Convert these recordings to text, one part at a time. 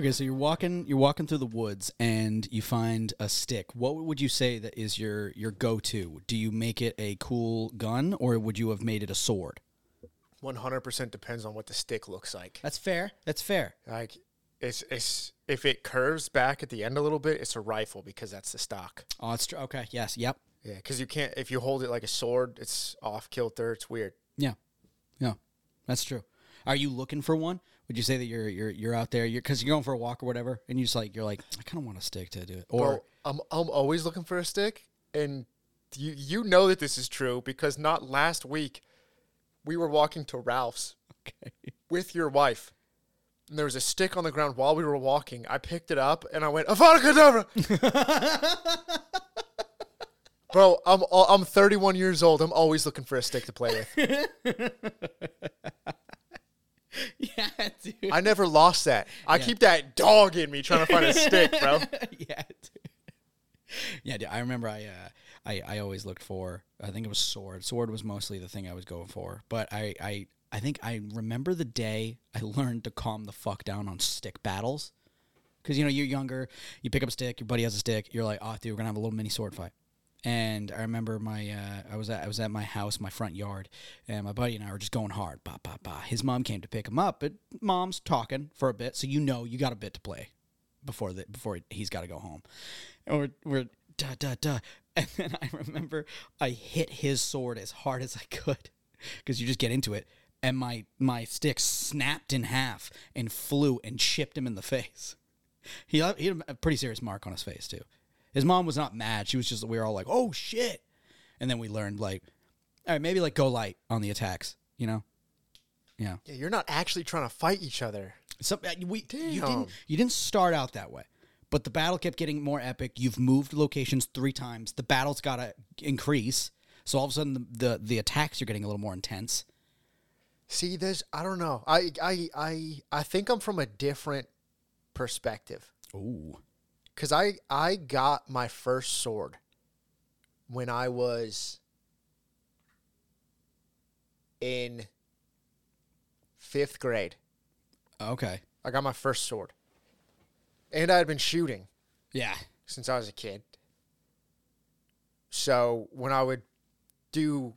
Okay, so you're walking you're walking through the woods and you find a stick. What would you say that is your your go-to? Do you make it a cool gun or would you have made it a sword? One hundred percent depends on what the stick looks like. That's fair. That's fair. Like it's it's if it curves back at the end a little bit, it's a rifle because that's the stock. Oh, it's true. Okay. Yes. Yep. Yeah, because you can't if you hold it like a sword, it's off kilter. It's weird. Yeah. Yeah. That's true. Are you looking for one? Would you say that you're you're you're out there? You're because you're going for a walk or whatever, and you just like you're like I kind of want a stick to do it. Or Bro, I'm I'm always looking for a stick, and you you know that this is true because not last week we were walking to Ralph's okay. with your wife. And there was a stick on the ground while we were walking. I picked it up and I went, Avada Kedavra! Bro, I'm I'm 31 years old. I'm always looking for a stick to play with. yeah, dude. I never lost that. I keep that dog in me trying to find a stick, bro. yeah, dude. yeah. Dude, I remember I, uh, I I always looked for. I think it was sword. Sword was mostly the thing I was going for. But I I I think I remember the day I learned to calm the fuck down on stick battles. Because you know you're younger, you pick up a stick, your buddy has a stick, you're like, oh dude, we're gonna have a little mini sword fight. And I remember my uh, I was at I was at my house, my front yard, and my buddy and I were just going hard. Bah, bah, bah. His mom came to pick him up, but mom's talking for a bit, so you know you got a bit to play before the before he's got to go home. And we're we're da da da, and then I remember I hit his sword as hard as I could because you just get into it, and my my stick snapped in half and flew and chipped him in the face. He he had a pretty serious mark on his face too. His mom was not mad. She was just we were all like, "Oh shit!" And then we learned like, all right, maybe like go light on the attacks. You know, yeah. Yeah, you're not actually trying to fight each other. So uh, we you didn't you didn't start out that way, but the battle kept getting more epic. You've moved locations three times. The battle's got to increase. So all of a sudden, the, the the attacks are getting a little more intense. See, there's I don't know. I I I I think I'm from a different perspective. Ooh, Cause I I got my first sword when I was in fifth grade. okay, I got my first sword, and I had been shooting yeah, since I was a kid. So when I would do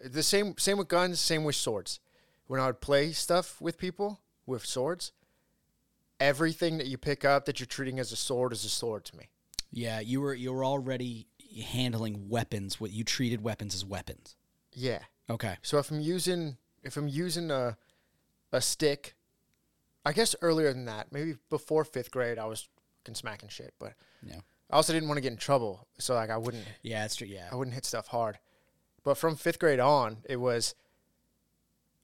the same same with guns, same with swords. When I would play stuff with people with swords, everything that you pick up that you're treating as a sword is a sword to me. yeah. You were you were already handling weapons. What you treated weapons as weapons. Yeah. Okay, So if I'm using if I'm using a a stick, I guess earlier than that, maybe before fifth grade, I was fucking smacking shit. But Yeah. I also didn't want to get in trouble, so like I wouldn't yeah, that's true. Yeah, I wouldn't hit stuff hard. But from fifth grade on, it was.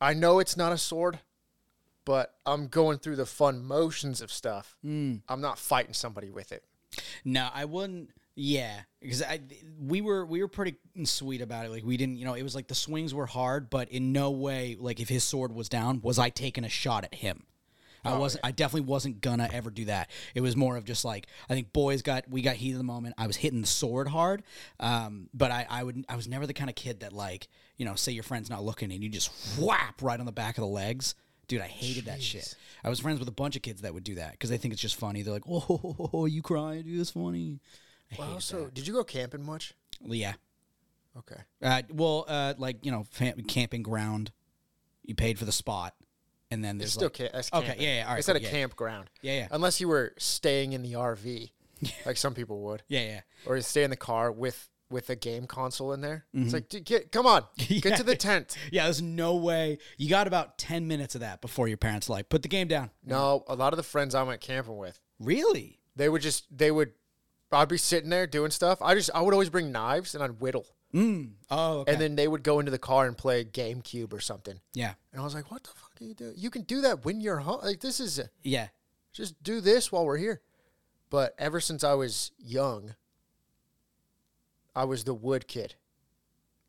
I know it's not a sword, but I'm going through the fun motions of stuff. Mm. I'm not fighting somebody with it. No, I wouldn't. Yeah, because I we were we were pretty sweet about it. Like we didn't, you know, it was like the swings were hard, but in no way, like if his sword was down, was I taking a shot at him. I wasn't. I definitely wasn't gonna ever do that. It was more of just like I think boys got we got heat of the moment. I was hitting the sword hard, um, but I I would I was never the kind of kid that like you know say your friend's not looking and you just whap right on the back of the legs. Dude, I hated that shit. I was friends with a bunch of kids that would do that because they think it's just funny. They're like, "Oh, you crying? Dude, it's funny." I Well, so did you go camping much? that. yeah. Okay. Uh, well, uh, like you know, fam- camping ground. You paid for the spot, and then there's It's still like, ca- that's Okay, yeah, yeah, all right, It's at cool, a yeah. campground. yeah, yeah, Unless you were staying in the RV, like some people would, yeah, yeah. or you stay in the car with with a game console in there. It's like, dude, get come on, get to the tent. Yeah, there's no way. You got about 10 minutes of that before your parents like, put the game down. No, a lot of the friends I went camping with, Really? they would just they would I'd be sitting there doing stuff. I just I would always bring knives and I'd whittle. Mm. Oh, okay. And then they would go into the car and play GameCube or something. yeah. And I was like, "What the fuck are you doing? You can do that when you're home. Like this is Yeah. just do this while we're here." But ever since I was young, I was the wood kid.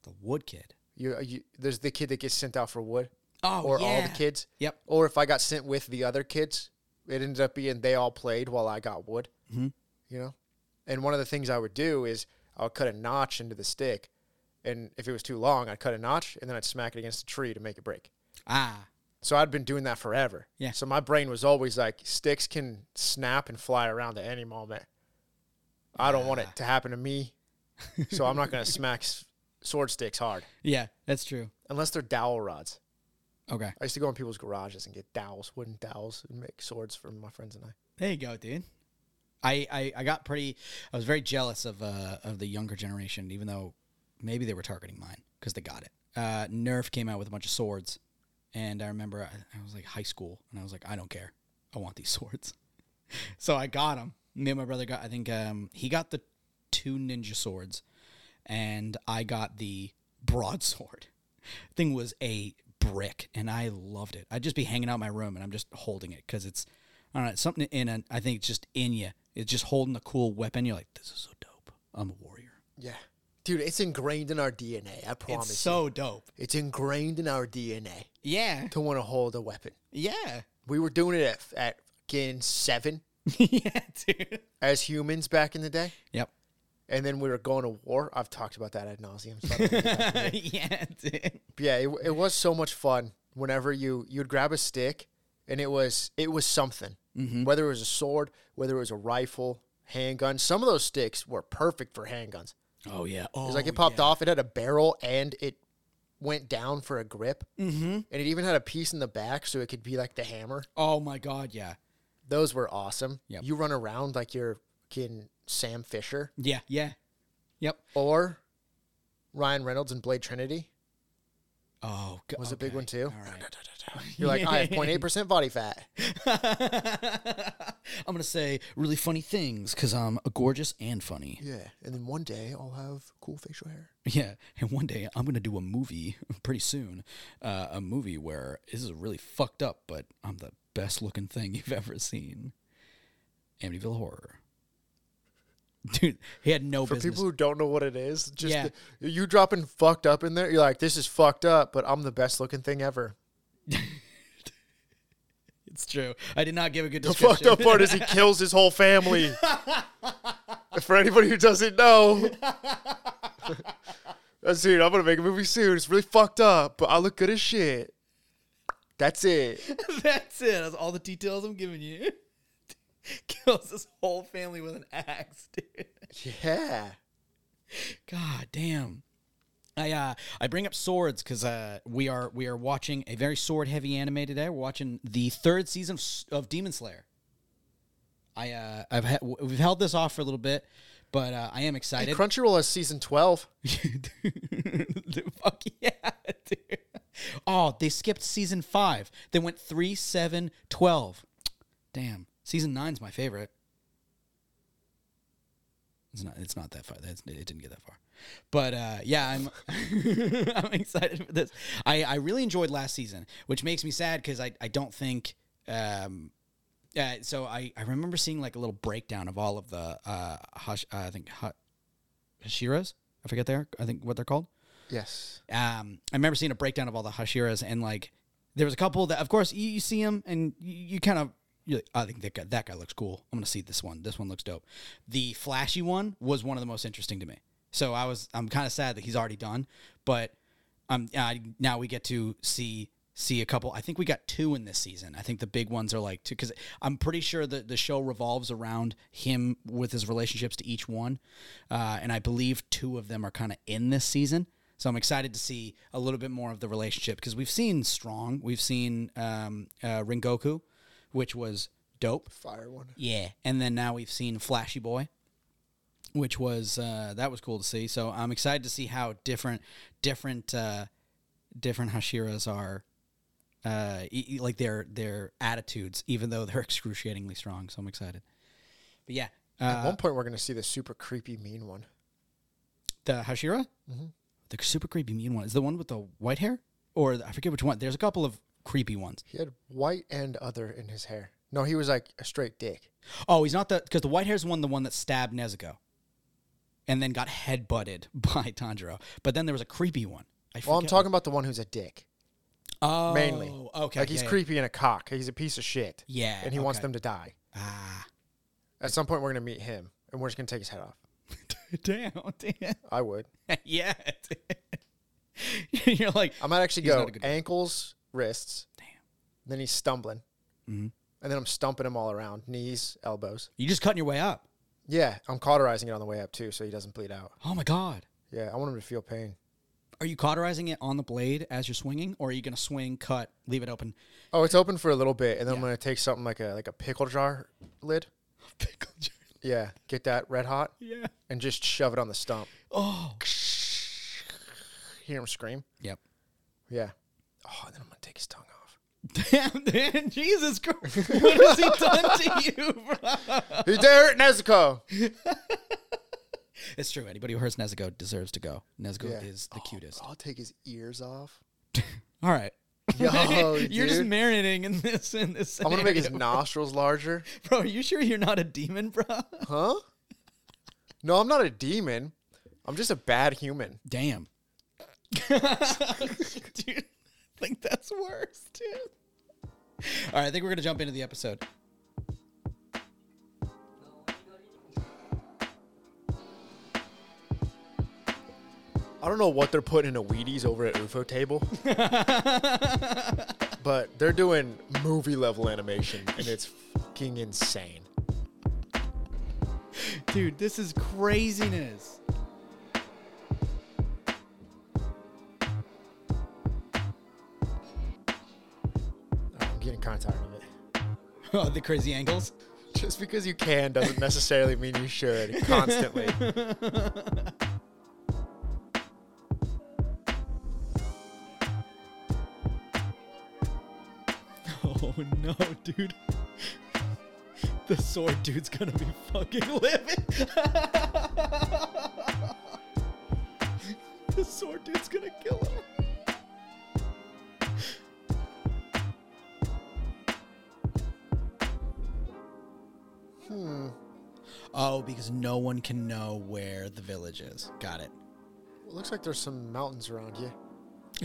The wood kid. You, you there's the kid that gets sent out for wood, Oh, or yeah. all the kids. Yep. Or if I got sent with the other kids, it ended up being they all played while I got wood. Mhm. You know? And one of the things I would do is I would cut a notch into the stick. And if it was too long, I'd cut a notch and then I'd smack it against a tree to make it break. Ah. So I'd been doing that forever. Yeah. So my brain was always like, sticks can snap and fly around at any moment. I don't want it to happen to me. So I'm not going to smack s- sword sticks hard Yeah, that's true. unless they're dowel rods. Okay. I used to go in people's garages and get dowels, wooden dowels, and make swords for my friends and I. There you go, dude. I, I, I got pretty. I was very jealous of uh, of the younger generation, even though maybe they were targeting mine because they got it. Uh, Nerf came out with a bunch of swords, and I remember I, I was like high school, and I was like, I don't care, I want these swords. so I got them. Me and my brother got. I think um, he got the two ninja swords, and I got the broadsword. Thing was a brick, and I loved it. I'd just be hanging out in my room, and I'm just holding it because it's I don't know, something in it. I think it's just in you. It's just holding a cool weapon. You're like, this is so dope. I'm a warrior. Yeah. Dude, it's ingrained in our DNA. I promise. It's you. so dope. It's ingrained in our DNA Yeah. to want to hold a weapon. Yeah. We were doing it at, at fucking seven yeah, dude. as humans back in the day. Yep. And then we were going to war. I've talked about that ad nauseum. So I don't wanna get back into it. yeah, dude. But yeah, it, it was so much fun whenever you you'd grab a stick and it was it was something. Mm-hmm. Whether it was a sword, whether it was a rifle, handgun. Some of those sticks were perfect for handguns. Oh yeah. Oh, It was like it popped off. It had a barrel and it went down for a grip. Mm-hmm. And it even had a piece in the back so it could be like the hammer. Oh my god. Yeah. Those were awesome. Yep. You run around like you're fucking Sam Fisher Yeah. Yeah. Yep. or Ryan Reynolds in Blade Trinity. Oh, go- Was a big one too. Right. You're like, I have 0.8% body fat. I'm gonna say really funny things because I'm gorgeous and funny. Yeah. And then one day I'll have cool facial hair. Yeah, and one day I'm gonna do a movie pretty soon, uh, a movie where this is really fucked up, but I'm the best looking thing you've ever seen. Amityville Horror, dude. He had no For business. people who don't know what it is, just Yeah. the- you dropping fucked up in there, you're like, this is fucked up, but I'm the best looking thing ever. it's true. I did not give a good description. The fucked up part is he kills his whole family. For anybody who doesn't know, that's dude. I'm gonna make a movie soon. It's really fucked up, but I look good as shit. That's it. That's it. That's all the details I'm giving you. Kills his whole family with an axe, dude. Yeah. God damn. I uh I bring up swords because uh we are we are watching a very sword heavy anime today. We're watching the third season of, of Demon Slayer. I uh I've had we've held this off for a little bit, but uh, I am Hey, excited. Crunchyroll has season twelve. Dude, Fuck yeah, dude. Oh, they skipped season five. They went three, seven, twelve. Damn, season nine's my favorite. It's not. It's not that far. That's, it didn't get that far. But uh, yeah, I'm. I'm excited for this. I, I really enjoyed last season, which makes me sad because I, I don't think. Um, uh, so I, I remember seeing like a little breakdown of all of the uh, Hash, uh I think ha- Hashiras. I forget they're I think what they're called. Yes. Um, I remember seeing a breakdown of all the Hashiras and like there was a couple that of course you, you see them and you, you kind of you're like, I think that guy, that guy looks cool. I'm gonna see this one. This one looks dope. The flashy one was one of the most interesting to me. So I was I'm kind of sad that he's already done, but um uh, now we get to see see a couple. I think we got two in this season. I think the big ones are like two because I'm pretty sure that the show revolves around him with his relationships to each one, uh, and I believe two of them are kind of in this season. So I'm excited to see a little bit more of the relationship because we've seen Strong, we've seen um, uh, Rengoku, which was dope. Fire one. Yeah, and then now we've seen Flashy Boy, which was uh, that was cool to see. So I'm excited to see how different different uh, different Hashiras are, uh, e- like their their attitudes, even though they're excruciatingly strong. So I'm excited. But yeah, At uh, one point, we're gonna see the super creepy mean one. the Hashira, Mhm. the super creepy mean one is the one with the white hair, or I forget which one. There's a couple of creepy ones. He had white and other in his hair. No, he was like a straight dick. Oh, he's not the because the white hair's one the one that stabbed Nezuko, and then got head butted by Tanjiro. But then there was a creepy one. I Well, I'm talking about the one who's a dick. oh, mainly. Okay, like he's yeah, yeah. creepy and a cock. He's a piece of shit. Yeah, and he wants them to die. Ah, At some point, we're gonna meet him, and we're just gonna take his head off. damn, damn. I would. yeah. You're like, I might actually go ankles, wrists, Damn. then he's stumbling, Mhm. and then I'm stumping him all around, knees, elbows. You just cutting your way up. Yeah, I'm cauterizing it on the way up too, so he doesn't bleed out. Oh my god. Yeah, I want him to feel pain. Are you cauterizing it on the blade as you're swinging, or are you gonna swing, cut, leave it open? Oh, it's open for a little bit, and then I'm gonna take something like a like a pickle jar lid. Pickle jar. Yeah, get that red hot Yeah. and just shove it on the stump. Oh. Hear him scream. Yep. Yeah. Oh, and then I'm gonna take his tongue off. Damn, Dan, Jesus Christ. What has he done to you, bro? He dare Nezuko. It's true. Anybody who hurts Nezuko deserves to go. Nezuko Yeah. is the oh, cutest. I'll take his ears off. All right. Yo, you're just dude. marinating in this in this. I'm gonna make his scenario. nostrils larger. Bro, are you sure you're not a demon, bro? Huh? No, I'm not a demon. I'm just a bad human. Damn. dude, I think that's worse, dude. All right, I think we're gonna jump into the episode. I don't know what they're putting in a Wheaties over at ufotable, but they're doing movie level animation, and it's fucking insane. Dude, this is craziness. the crazy angles. Just because you can doesn't necessarily mean you should constantly. Oh no, dude. The sword dude's gonna be fucking living. the sword dude's gonna kill him. Hmm. Oh, because no one can know where the village is. Got it. It looks like there's some mountains around you.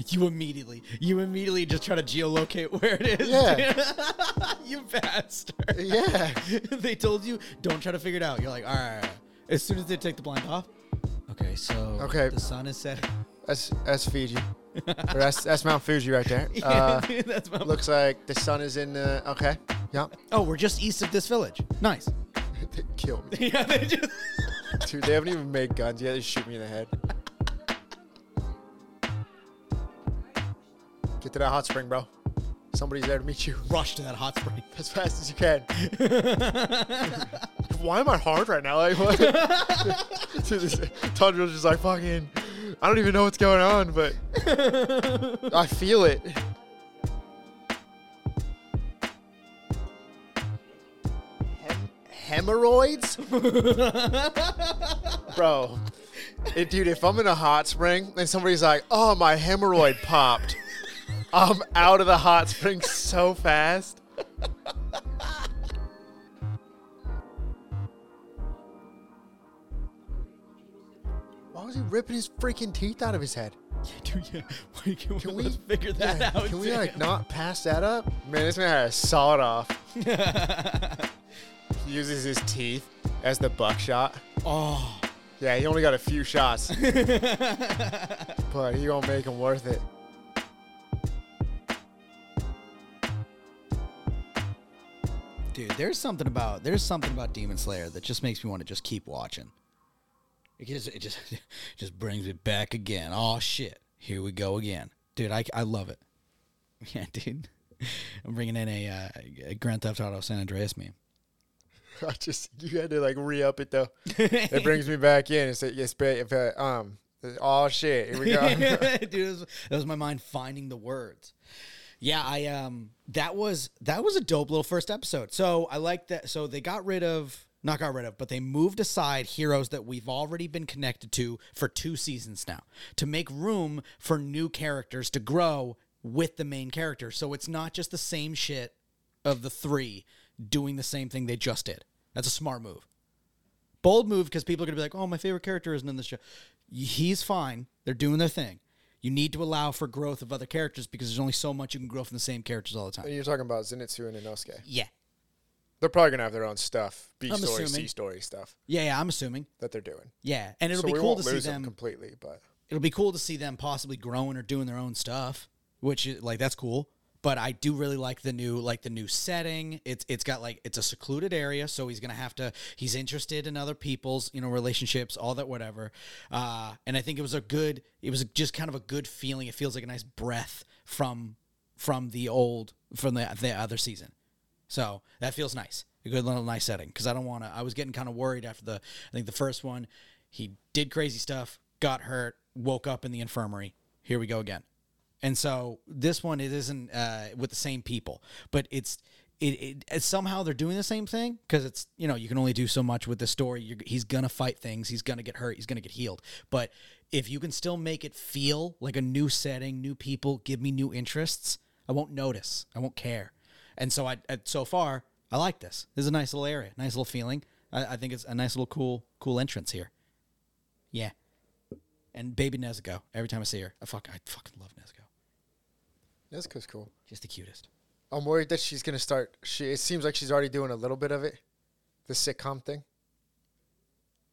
You immediately, you immediately just try to geolocate where it is. Yeah. you bastard. Yeah. they told you don't try to figure it out. You're like, all right, all right. As soon as they take the blind off. Okay, so Okay. the sun is setting. That's that's Fiji. That's that's Mount Fuji right there. Uh, That's my looks like the sun is in the. Okay. Yep. Oh, we're just east of this village. Nice. they kill me, yeah, they just. dude. They haven't even made guns yet. They shoot me in the head. Get to that hot spring, bro. Somebody's there to meet you Rush to that hot spring. as fast as you can. Why am I hard right now? Like what? Dude, this- Tundra's just like fucking. I don't even know what's going on, but I feel it. Hemorrhoids, bro. It, dude, if I'm in a hot spring and somebody's like, "Oh, my hemorrhoid popped," I'm out of the hot spring so fast. Why was he ripping his freaking teeth out of his head? Dude, yeah. Wait, can, Can we, we figure that yeah, out? Can we like not pass that up? Man, this man had a sawed off. He uses his teeth as the buckshot. oh. Yeah, he only got a few shots, but he gonna make him worth it. Dude, there's something about there's something about Demon Slayer that just makes me want to just keep watching. It just it just just brings it back again. Oh shit, here we go again, dude. I, I love it. Yeah, dude. I'm bringing in a, uh, a Grand Theft Auto San Andreas meme. I just you had to like re up it though. It brings me back in. It's like yes, but if uh, um, oh shit, here we go. dude, that was, that was my mind finding the words. Yeah, I um that was that was a dope little first episode. So I like that. So they got rid of not got rid of, but they moved aside heroes that we've already been connected to for two seasons now to make room for new characters to grow with the main character. So it's not just the same shit of the three doing the same thing they just did. That's a smart move. Bold move because people are going to be like, oh, my favorite character isn't in the show. He's fine. They're doing their thing. You need to allow for growth of other characters because there's only so much you can grow from the same characters all the time. You're talking about Zenitsu and Inosuke. Yeah. They're probably gonna have their own stuff, B I'm story, assuming. C story stuff Yeah, yeah, I'm assuming. that they're doing. Yeah. And it'll so be cool to see them them. completely, but It'll be cool to see them possibly growing or doing their own stuff, which is like that's cool. But I do really like the new like the new setting. It's it's got like it's a secluded area, so he's gonna have to. He's interested in other people's you know relationships, all that whatever. Uh, and I think it was a good. It was just kind of a good feeling. It feels like a nice breath from from the old from the the other season. So that feels nice. A good little nice setting because I don't want to. I was getting kind of worried after the. I think the first one, he did crazy stuff, got hurt, woke up in the infirmary. Here we go again. And so this one, it isn't uh, with the same people, but it's it, it somehow they're doing the same thing because it's you know you can only do so much with the story. You're, he's gonna fight things. He's gonna get hurt. He's gonna get healed. But if you can still make it feel like a new setting, new people, give me new interests, I won't notice. I won't care. And so I, I so far I like this. This is a nice little area, nice little feeling. I, I think it's a nice little cool cool entrance here. Yeah. And baby Nezuko. Every time I see her, I fuck I fucking love Nezuko. Nezuko's cool. Just the cutest. I'm worried that she's gonna start. She. It seems like she's already doing a little bit of it. The sitcom thing.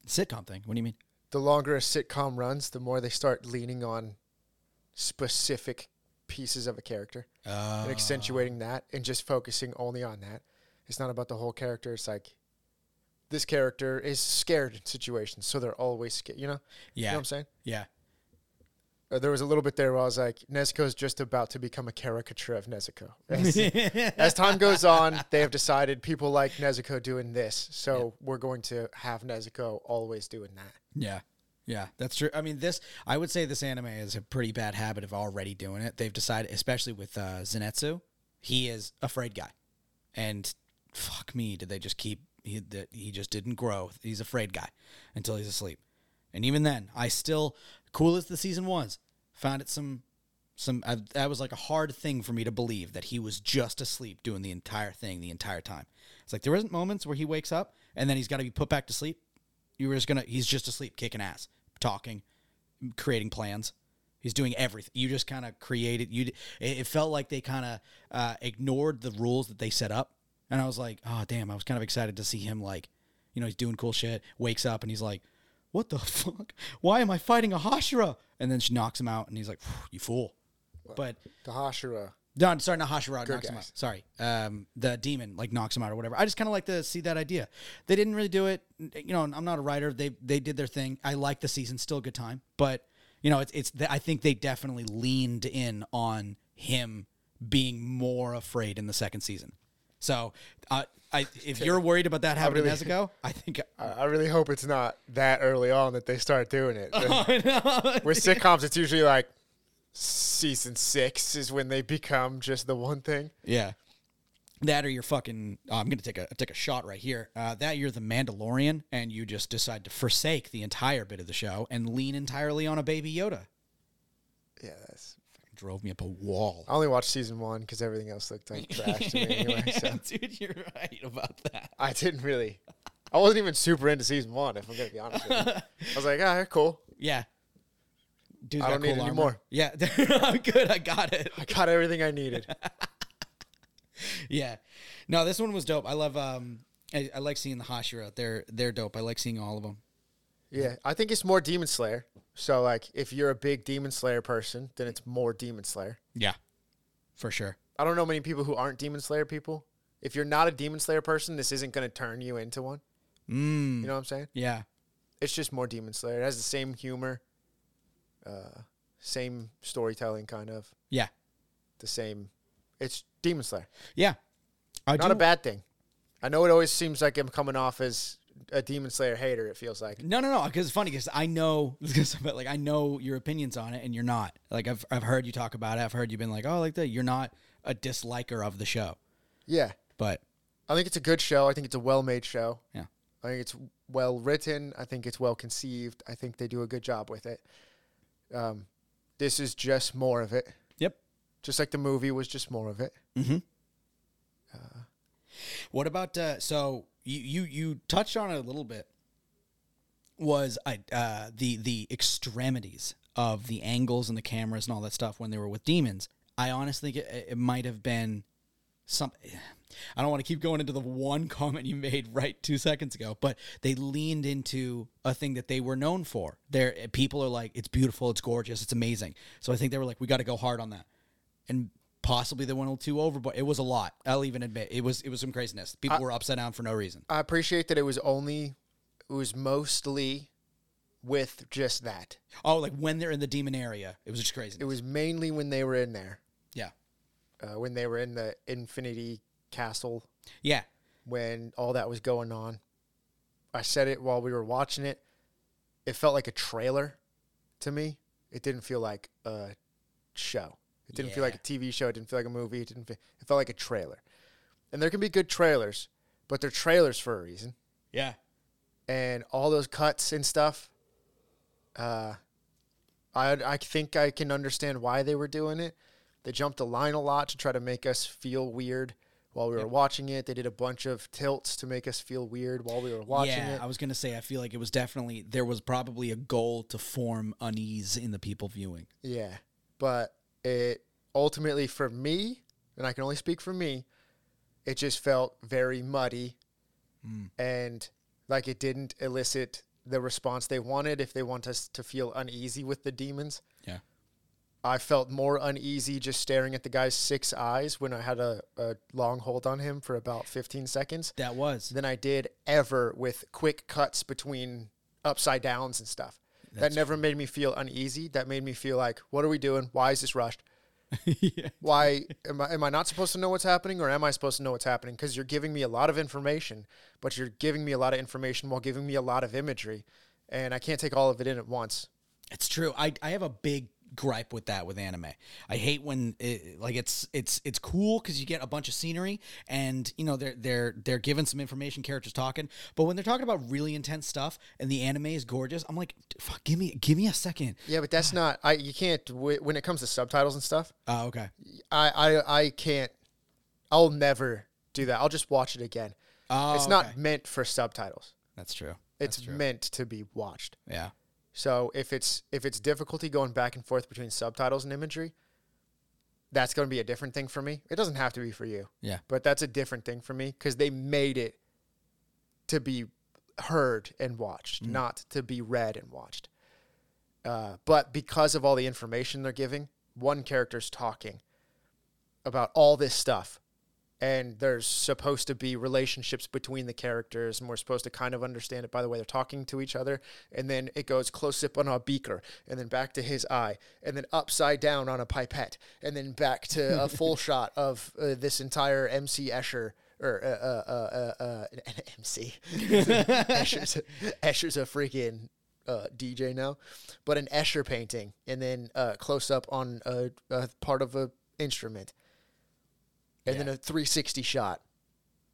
Sitcom thing. What do you mean? The longer a sitcom runs, the more they start leaning on specific pieces of a character Uh, and accentuating that, and just focusing only on that. It's not about the whole character. It's like this character is scared in situations, so they're always scared. You know. Yeah. You know what I'm saying? yeah. Uh, there was a little bit there where I was like, Nezuko's just about to become a caricature of Nezuko. As, as time goes on, they have decided people like Nezuko doing this, so we're going to have Nezuko always doing that. Yeah. Yeah, that's true. I mean, this I would say this anime is a pretty bad habit of already doing it. They've decided, especially with uh, Zenitsu, he is a afraid guy, and fuck me, did they just keep he that he just didn't grow. He's a afraid guy until he's asleep, and even then, I still cool as the season was, found it some some I, that was like a hard thing for me to believe that he was just asleep doing the entire thing the entire time. It's like there isn't moments where he wakes up and then he's got to be put back to sleep. You were just gonna he's just asleep, kicking ass, talking, creating plans. He's doing everything. You just kind of created. You. It felt like they kind of uh, ignored the rules that they set up, and I was like, oh damn! I was kind of excited to see him like, you know, he's doing cool shit. Wakes up and he's like, what the fuck? Why am I fighting a Hashira? And then she knocks him out, and he's like, you fool. But The Hashira. no, sorry, not Hashira. Good knocks him out. Sorry, um, the demon like knocks him out or whatever. I just kind of like to see that idea. They didn't really do it. You know, I'm not a writer. They they did their thing. I like the season. Still a good time. But you know, it's it's. I think they definitely leaned in on him being more afraid in the second season. So, uh, I if you're worried about that happening really- to Nezuko, I think I, I really hope it's not that early on that they start doing it. With sitcoms, it's usually like season six is when they become just the one thing. Yeah. That or you're fucking. oh, I'm gonna take a take a shot right here. Uh, that you're the Mandalorian, and you just decide to forsake the entire bit of the show and lean entirely on a Baby Yoda. Yeah, that's. Drove me up a wall. I only watched season one because everything else looked like trash to me anyway. So Dude, you're right about that. I didn't really. I wasn't even super into season one, if I'm gonna be honest with you. I was like, ah, cool. Yeah. Dude, I don't need cool any more. Yeah, I'm good. I got it. I got everything I needed. Yeah. No, this one was dope. I love. Um, I, I like seeing the Hashira. They're they're dope. I like seeing all of them. Yeah, I think it's more Demon Slayer. So like, if you're a big Demon Slayer person, then it's more Demon Slayer. Yeah, for sure. I don't know many people who aren't Demon Slayer people. If you're not a Demon Slayer person, this isn't going to turn you into one. Mm. You know what I'm saying? Yeah. It's just more Demon Slayer. It has the same humor, uh, same storytelling, kind of Yeah. the same. It's Demon Slayer. Yeah. I Not do- a bad thing. I know it always seems like I'm coming off as a Demon Slayer hater. It feels like. No, no, no. Because it's funny because I know, but like I know your opinions on it, and you're not. Like I've I've heard you talk about it. I've heard you've been like, oh, like that. You're not a disliker of the show, Yeah, but I think it's a good show. I think it's a well-made show. Yeah. I think it's well written. I think it's well conceived. I think they do a good job with it. Um, this is just more of it. Yep. Just like the movie was just more of it. Mm-hmm. what about uh, so you you you touched on it a little bit? Was I uh, the the extremities of the angles and the cameras and all that stuff when they were with demons? I honestly think it, it might have been some. I don't want to keep going into the one comment you made right two seconds ago, but they leaned into a thing that they were known for. There, people are like, it's beautiful, it's gorgeous, it's amazing. So I think they were like, we got to go hard on that. And possibly they went a little too over, but it was a lot. I'll even admit it was it was some craziness. People were upside down for no reason. I appreciate that it was only, it was mostly with just that. Oh, like when they're in the demon area, it was just crazy. It was mainly when they were in there, yeah, uh, when they were in the Infinity Castle, yeah, when all that was going on. I said it while we were watching it. It felt like a trailer to me. It didn't feel like a show. It didn't feel like a TV show. It didn't feel like a movie. It didn't. Feel, it felt like a trailer. And there can be good trailers, but they're trailers for a reason. yeah. and all those cuts and stuff. Uh, I I think I can understand why they were doing it. They jumped the line a lot to try to make us feel weird while we were watching it. They did a bunch of tilts to make us feel weird while we were watching yeah, it. I was gonna say I feel like it was definitely there was probably a goal to form unease in the people viewing. Yeah, but it ultimately for me, and I can only speak for me, it just felt very muddy, hmm. and like it didn't elicit the response they wanted. If they want us to feel uneasy with the demons, Yeah. I felt more uneasy just staring at the guy's six eyes when I had a, a long hold on him for about 15 seconds That was. than I did ever with quick cuts between upside downs and stuff. That never made me feel uneasy. That made me feel like, what are we doing? Why is this rushed? yeah. Why am I, am I not supposed to know what's happening or am I supposed to know what's happening? Because you're giving me a lot of information, but you're giving me a lot of information while giving me a lot of imagery. And I can't take all of it in at once. It's true. I I have a big gripe with that with anime. I hate when it, like it's it's it's cool because you get a bunch of scenery and you know they're they're they're given some information, characters talking. But when they're talking about really intense stuff and the anime is gorgeous, I'm like, fuck, give me give me a second. Yeah, but that's not. I you can't when it comes to subtitles and stuff. Oh, okay. I I I can't. I'll never do that. I'll just watch it again. Oh, it's not okay. meant for subtitles. That's true. It's true. meant to be watched. Yeah. So if it's if it's difficulty going back and forth between subtitles and imagery, that's going to be a different thing for me. It doesn't have to be for you, Yeah. but that's a different thing for me because they made it to be heard and watched, Mm. not to be read and watched. Uh, but because of all the information they're giving, one character's talking about all this stuff. And there's supposed to be relationships between the characters, and we're supposed to kind of understand it by the way they're talking to each other. And then it goes close up on a beaker, and then back to his eye, and then upside down on a pipette, and then back to a full shot of uh, this entire MC Escher or uh, uh, uh, uh, uh, an MC. Escher's, Escher's a freaking uh, DJ now, but an Escher painting, and then uh, close up on a, a part of a instrument, and then a 360 shot.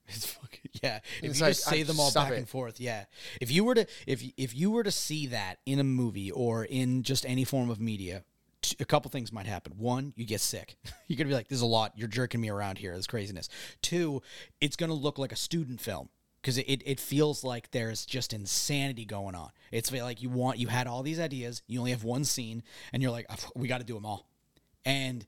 It's fucking yeah. If It's you like, just say I- them all back it. and forth, yeah. If you were to if if you were to see that in a movie or in just any form of media, t- a couple things might happen. One, you get sick. You're gonna be like, "There's a lot. You're jerking me around here. This craziness." Two, it's gonna look like a student film because it, it feels like there's just insanity going on. It's like you want you had all these ideas, you only have one scene, and you're like, ah, "We got to do them all." And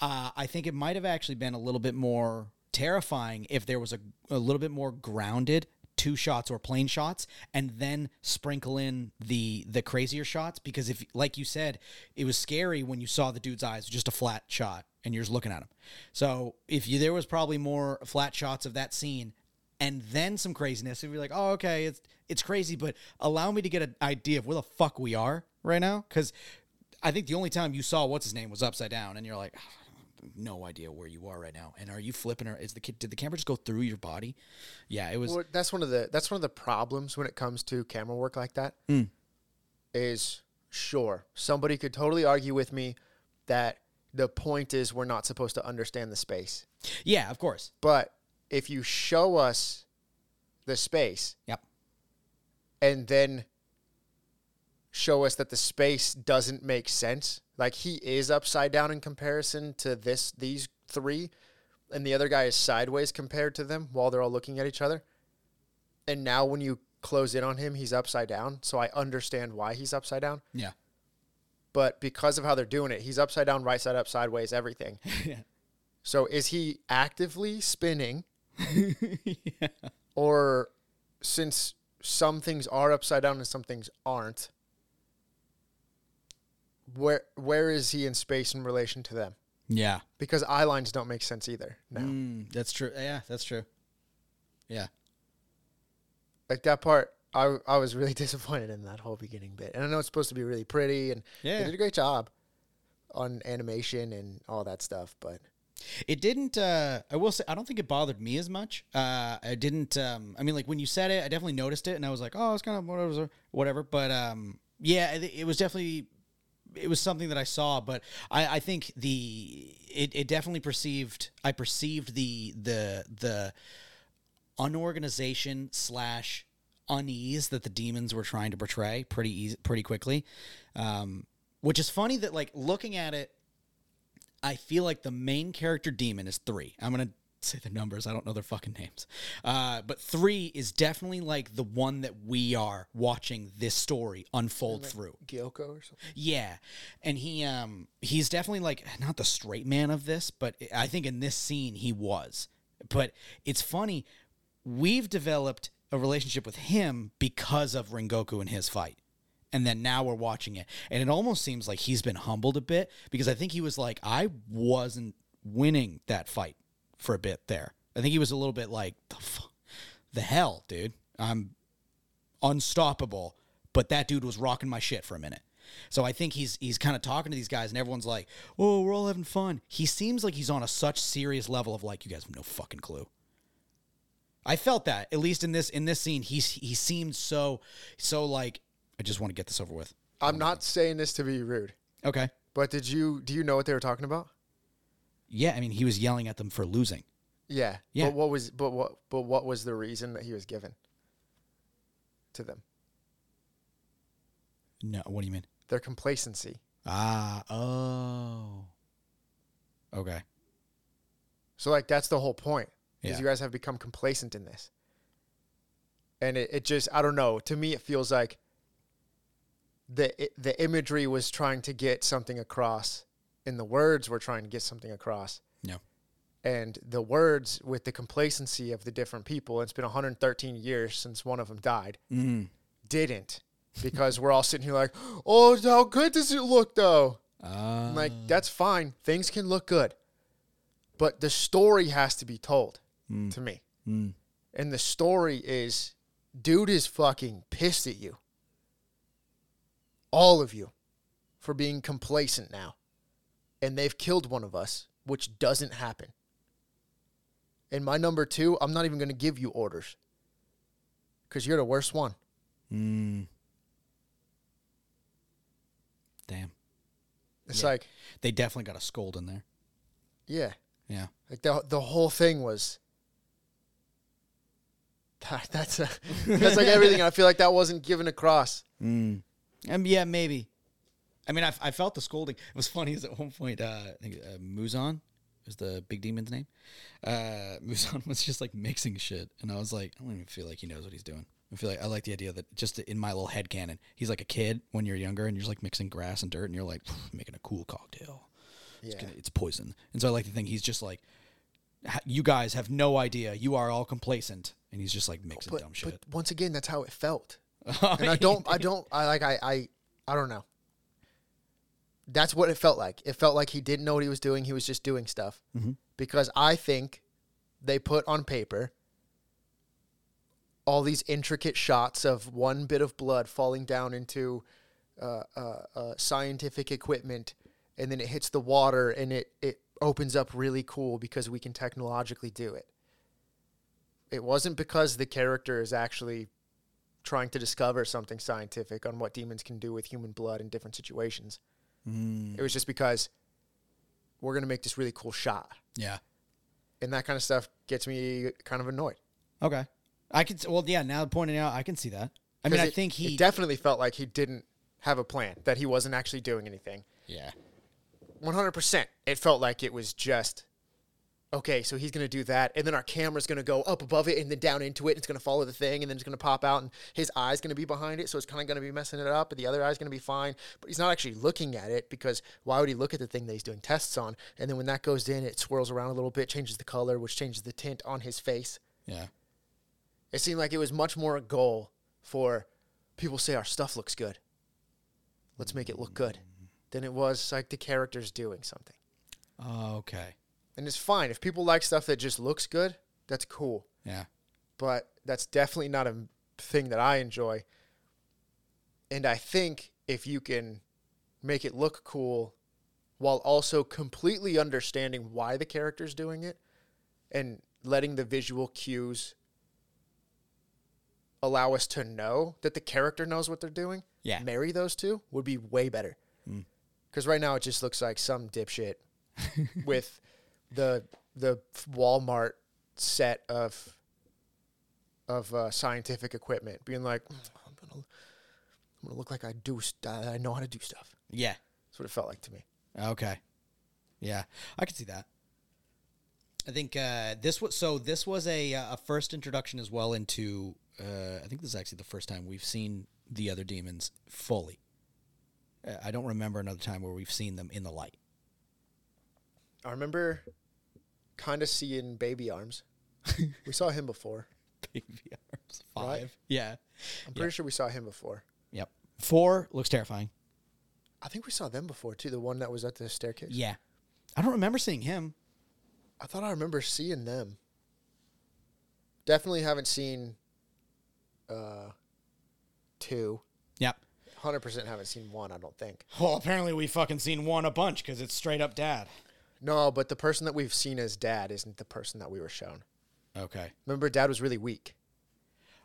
uh, I think it might have actually been a little bit more terrifying if there was a, a little bit more grounded two shots or plane shots and then sprinkle in the the crazier shots because if like you said it was scary when you saw the dude's eyes just a flat shot and you're just looking at him. So if you there was probably more flat shots of that scene and then some craziness if you're like oh okay it's it's crazy but allow me to get an idea of where the fuck we are right now because I think the only time you saw what's his name was upside down, and you're like, no idea where you are right now. And are you flipping or is the kid? Did the camera just go through your body? Yeah, it was. Well, that's one of the that's one of the problems when it comes to camera work like that. Hmm. Is sure somebody could totally argue with me that the point is we're not supposed to understand the space, yeah, of course. but if you show us the space Yep. and then show us that the space doesn't make sense. Like he is upside down in comparison to this these three, and the other guy is sideways compared to them while they're all looking at each other. And now when you close in on him, he's upside down. So I understand why he's upside down. Yeah. But because of how they're doing it, he's upside down, right side up, sideways, everything. yeah. So is he actively spinning? yeah. Or since some things are upside down and some things aren't, where where is he in space in relation to them? Yeah. because eye lines don't make sense either. Now, Mm, that's true. Yeah, that's true. Yeah. like that part, I I was really disappointed in that whole beginning bit. And I know it's supposed to be really pretty, and Yeah. they did a great job on animation and all that stuff. But It didn't. Uh, I will say, I don't think it bothered me as much. Uh, I didn't. Um, I mean, like when you said it, I definitely noticed it, and I was like, oh, it's kind of whatever, whatever. But um, yeah, it, it was definitely. It was something that I saw, but I, I think the it, it definitely perceived. I perceived the the the unorganization slash unease that the demons were trying to portray pretty easy, pretty quickly. Um, which is funny that like looking at it I feel like the main character demon is three. I'm gonna say the numbers. I don't know their fucking names. Uh, but three is definitely like the one that we are watching this story unfold through. Gyoko or something. Yeah, and he um he's definitely like not the straight man of this, but I think in this scene he was. But it's funny, we've developed a relationship with him because of Rengoku and his fight. And then now we're watching it. And it almost seems like he's been humbled a bit because I think he was like, I wasn't winning that fight for a bit there. I think he was a little bit like, the, fu- the hell, dude. I'm unstoppable, but that dude was rocking my shit for a minute. So I think he's he's kind of talking to these guys, and everyone's like, "Oh, we're all having fun." He seems like he's on a such serious level of like, "You guys have no fucking clue." I felt that at least in this in this scene, he's he seemed so so like, I just want to get this over with. I'm not saying this to be rude, Okay. but did you do you know what they were talking about? Yeah, I mean, he was yelling at them for losing. Yeah. Yeah. But what was but what but what was the reason that he was given to them? No, what do you mean? Their complacency. Ah, oh. Okay. So like that's the whole point. Yeah. Is you guys have become complacent in this. And it, it just I don't know. To me it feels like the it, the imagery was trying to get something across and the words we're trying to get something across. Yeah. And the words with the complacency of the different people, it's been 113 years since one of them died, Mm. didn't. Because we're all sitting here like, oh, how good does it look though? Uh, like, that's fine. Things can look good. But the story has to be told to me. mm. And the story is dude is fucking pissed at you. All of you for being complacent now. And they've killed one of us, which doesn't happen. And my number two, I'm not even going to give you orders because you're the worst one. Mm. Damn. It's Yeah. like, They definitely got a scold in there. yeah, Yeah. like the the whole thing was. That, that's a, that's like everything. I feel like that wasn't given across. Mm. Um, yeah, maybe. I mean, I, I felt the scolding. It was funny. Is at one point, uh, I think uh, Muzan is the big demon's name. Uh, Muzan was just like mixing shit, and I was like, I don't even feel like he knows what he's doing. I feel like I like the idea that just in my little head canon, he's like a kid when you're younger, and you're just like mixing grass and dirt, and you're like making a cool cocktail. It's, Yeah. gonna, it's poison, and so I like to think he's just like, you guys have no idea. You are all complacent, and he's just like mixing But, dumb but once again, that's how it felt. and I don't, I don't, I like, I, I, I don't know. That's what it felt like. It felt like he didn't know what he was doing. He was just doing stuff. Mhm. Because I think they put on paper all these intricate shots of one bit of blood falling down into uh, uh, uh, scientific equipment, and then it hits the water, and it it opens up really cool because we can technologically do it. It wasn't because the character is actually trying to discover something scientific on what demons can do with human blood in different situations. Mm, It was just because we're going to make this really cool shot. yeah. And that kind of stuff gets me kind of annoyed. Okay. I could Well, yeah. Now pointing out, I can see that. I mean, 'Cause I think he. It definitely felt like he didn't have a plan, that he wasn't actually doing anything. yeah. 100%. It felt like it was just, okay, so he's going to do that. And then our camera's going to go up above it and then down into it. And it's going to follow the thing. And then it's going to pop out. And his eye's going to be behind it. So it's kind of going to be messing it up. And the other eye's going to be fine. But he's not actually looking at it because why would he look at the thing that he's doing tests on? And then when that goes in, it swirls around a little bit, changes the color, which changes the tint on his face. Yeah. It seemed like it was much more a goal for people say our stuff looks good. Let's make it look good. Than it was like the characters doing something. Oh, okay. And it's fine. If people like stuff that just looks good, that's cool. Yeah. But that's definitely not a thing that I enjoy. And I think if you can make it look cool while also completely understanding why the character's doing it and letting the visual cues allow us to know that the character knows what they're doing, Yeah. marry those two would be way better. Mm. Because right now it just looks like some dipshit with the the Walmart set of of uh, scientific equipment, being like, "Mm, I'm gonna, I'm gonna look like I do, st- I know how to do stuff. Yeah. That's what it felt like to me. Okay. Yeah, I can see that. I think uh, this was so. This was a uh, a first introduction as well into. Uh, I think this is actually the first time we've seen the other demons fully. Uh, I don't remember another time where we've seen them in the light. I remember kind of seeing Baby Arms. we saw him before. Baby arms Right? five. Yeah. I'm pretty sure we saw him before. Yep. Four looks terrifying. I think we saw them before too. The one that was at the staircase. Yeah. I don't remember seeing him. I thought I remember seeing them. Definitely haven't seen uh two. Yep. Hundred percent haven't seen one. I don't think. Well, apparently we fucking seen one a bunch because it's straight up dad. No, but the person that we've seen as dad isn't the person that we were shown. Okay. Remember, dad was really weak.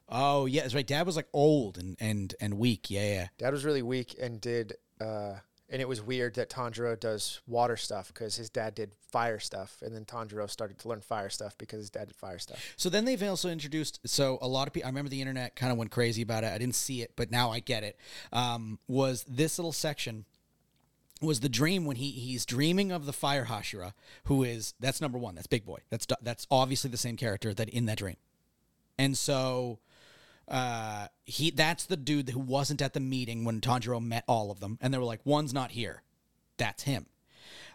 Oh yeah, that's right. Dad was like old and and and weak. Yeah, yeah. Dad was really weak and did, uh, and it was weird that Tanjiro does water stuff because his dad did fire stuff, and then Tanjiro started to learn fire stuff because his dad did fire stuff. So then they've also introduced. So a lot of people. I remember the internet kind of went crazy about it. I didn't see it, but now I get it. Um, was this little section? Was the dream when he he's dreaming of the fire Hashira, who is that's number one. That's Big Boy. That's that's obviously the same character that in that dream, and so uh, he that's the dude who wasn't at the meeting when Tanjiro met all of them, and they were like, "One's not here." That's him.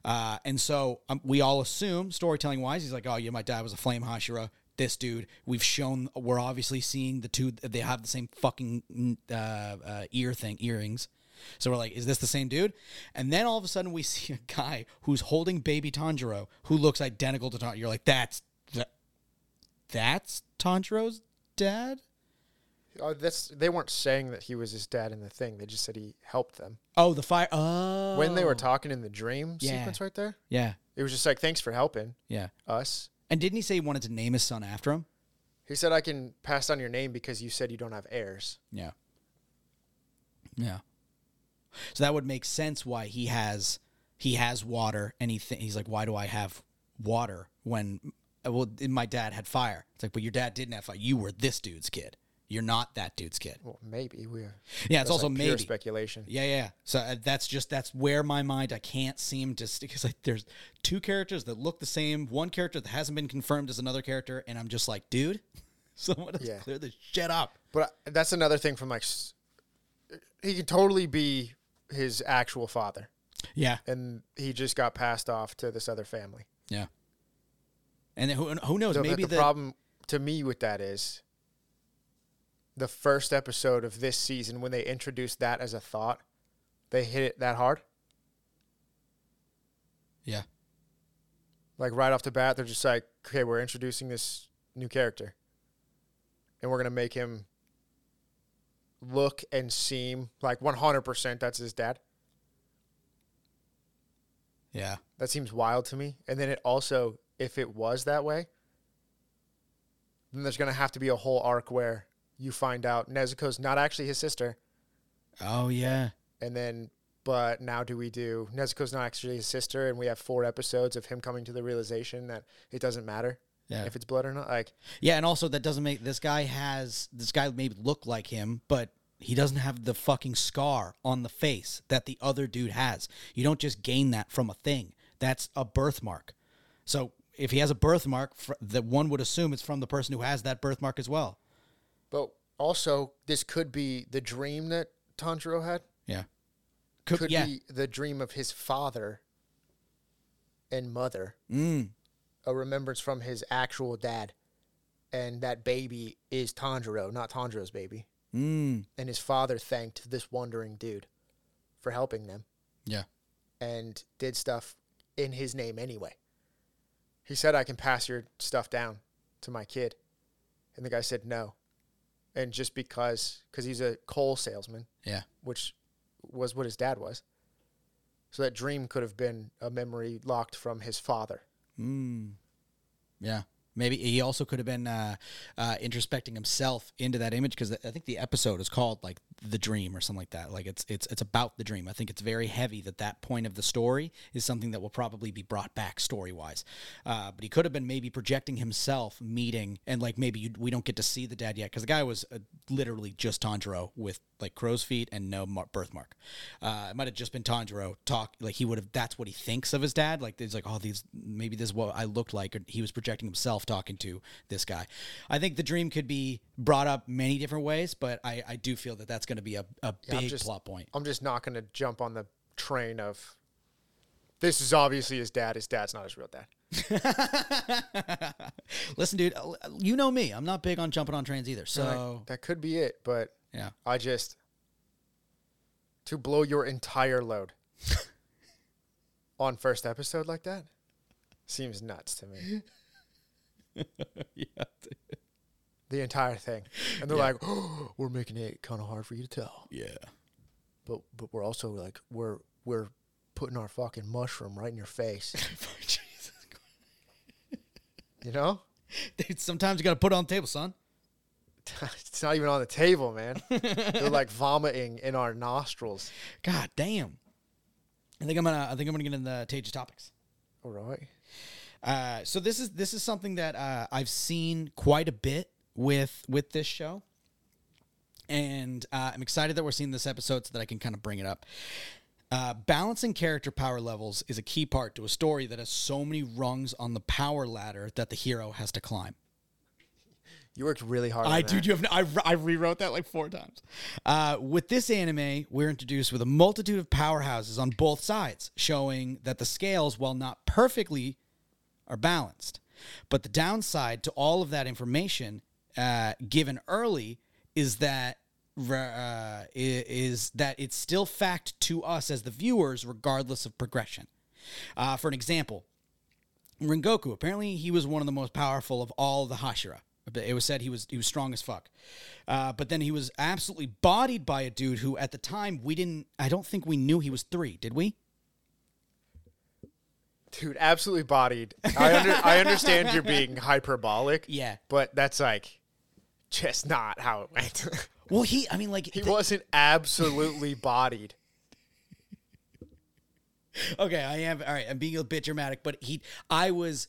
Uh, and so um, we all assume, storytelling wise, he's like, "Oh, yeah, my dad was a flame Hashira." This dude, we've shown, we're obviously seeing the two. They have the same fucking uh, uh, ear thing, earrings. So we're like, is this the same dude? And then all of a sudden we see a guy who's holding baby Tanjiro who looks identical to Tanjiro. You're like, that's that, that's Tanjiro's dad. Oh, that's they weren't saying that he was his dad in the thing. They just said he helped them Oh, the fire. Oh, when they were talking in the dream Yeah. sequence right there. Yeah, It was just like, "Thanks for helping yeah. us." And didn't he say he wanted to name his son after him? He said, "I can pass on your name because you said you don't have heirs." Yeah. Yeah. So that would make sense why he has he has water and he th- he's like why do I have water when uh, well my dad had fire. It's like but your dad didn't have fire. You were this dude's kid. You're not that dude's kid. Well, maybe we. Are. Yeah, it's also like pure maybe. speculation. Yeah, yeah. So uh, that's just that's where my mind I can't seem to because like there's two characters that look the same, one character that hasn't been confirmed as another character, and I'm just like, dude, someone Yeah. clear this shit up. But I- that's another thing from like, s- he could totally be his actual father, Yeah, and he just got passed off to this other family. yeah. And who who knows? The, maybe the the, problem to me with that is the first episode of this season when they introduced that as a thought, they hit it that hard. yeah. Like right off the bat, they're just like, okay, we're introducing this new character, and we're gonna make him look and seem like 100% that's his dad. Yeah. That seems wild to me. And then it also, if it was that way, then there's going to have to be a whole arc where you find out Nezuko's not actually his sister. Oh yeah. And then, but now do we do Nezuko's not actually his sister? And we have four episodes of him coming to the realization that it doesn't matter Yeah. if it's blood or not. Like, Yeah, and also that doesn't make this guy has this guy may look like him, but he doesn't have the fucking scar on the face that the other dude has. You don't just gain that from a thing. That's a birthmark. So if he has a birthmark, fr- the one would assume it's from the person who has that birthmark as well. but also, this could be the dream that Tanjiro had. Yeah. Could yeah. be the dream of his father and mother. Mm. a remembrance from his actual dad, and that baby is Tanjiro, not Tanjiro's baby. Mm. And his father thanked this wandering dude for helping them Yeah. and did stuff in his name anyway. He said, I can pass your stuff down to my kid. And the guy said, no. And just because, because he's a coal salesman, Yeah. which was what his dad was. So that dream could have been a memory locked from his father. Mm. Yeah. Maybe he also could have been uh, uh, introspecting himself into that image because I think the episode is called like the dream or something like that. Like it's it's it's about the dream. I think it's very heavy that that point of the story is something that will probably be brought back story wise. Uh, but he could have been maybe projecting himself meeting and like maybe you, we don't get to see the dad yet because the guy was uh, literally just Tanjiro with like crow's feet and no mar- birthmark. Uh, it might have just been Tanjiro talk like he would have. That's what he thinks of his dad. Like he's like oh these maybe this is what I looked like. Or he was projecting himself talking to this guy. I think the dream could be brought up many different ways, but I, I do feel that that's going to be a, a Yeah, big just- plot point. I'm just not going to jump on the train of this is obviously his dad. His dad's not his real dad. Listen, dude, you know me. I'm not big on jumping on trains either. So that could be it, but yeah, I just to blow your entire load on first episode like that seems nuts to me. yeah, The entire thing, and they're Yeah. like, oh, "We're making it kind of hard for you to tell, yeah. but but we're also like we're we're putting our fucking mushroom right in your face." Jesus You know, Dude, sometimes you got to put it on the table, son. it's not even on the table, man. they're like vomiting in our nostrils. God damn. I think I'm gonna. I think I'm gonna get in the Tage topics. All right. Uh, so this is this is something that uh, I've seen quite a bit with with this show, and uh, I'm excited that we're seeing this episode so that I can kind of bring it up. Uh, balancing character power levels is a key part to a story that has so many rungs on the power ladder that the hero has to climb. You worked really hard. I that. you have I, I rewrote that like four times. Uh, with this anime, we're introduced with a multitude of powerhouses on both sides, showing that the scales, while not perfectly, are balanced. But the downside to all of that information uh, given early is that uh, is that it's still fact to us as the viewers, regardless of progression. Uh, for an example, Rengoku. Apparently, he was one of the most powerful of all the Hashira. It was said he was he was strong as fuck, uh, but then he was absolutely bodied by a dude who, at the time, we didn't. I don't think we knew he was three. Did we? Dude, absolutely bodied. I under, I understand you're being hyperbolic. Yeah. but that's like just not how it went. Well, he. I mean, like he the- wasn't absolutely bodied. okay. I am all right. I'm being a bit dramatic, but he. I was.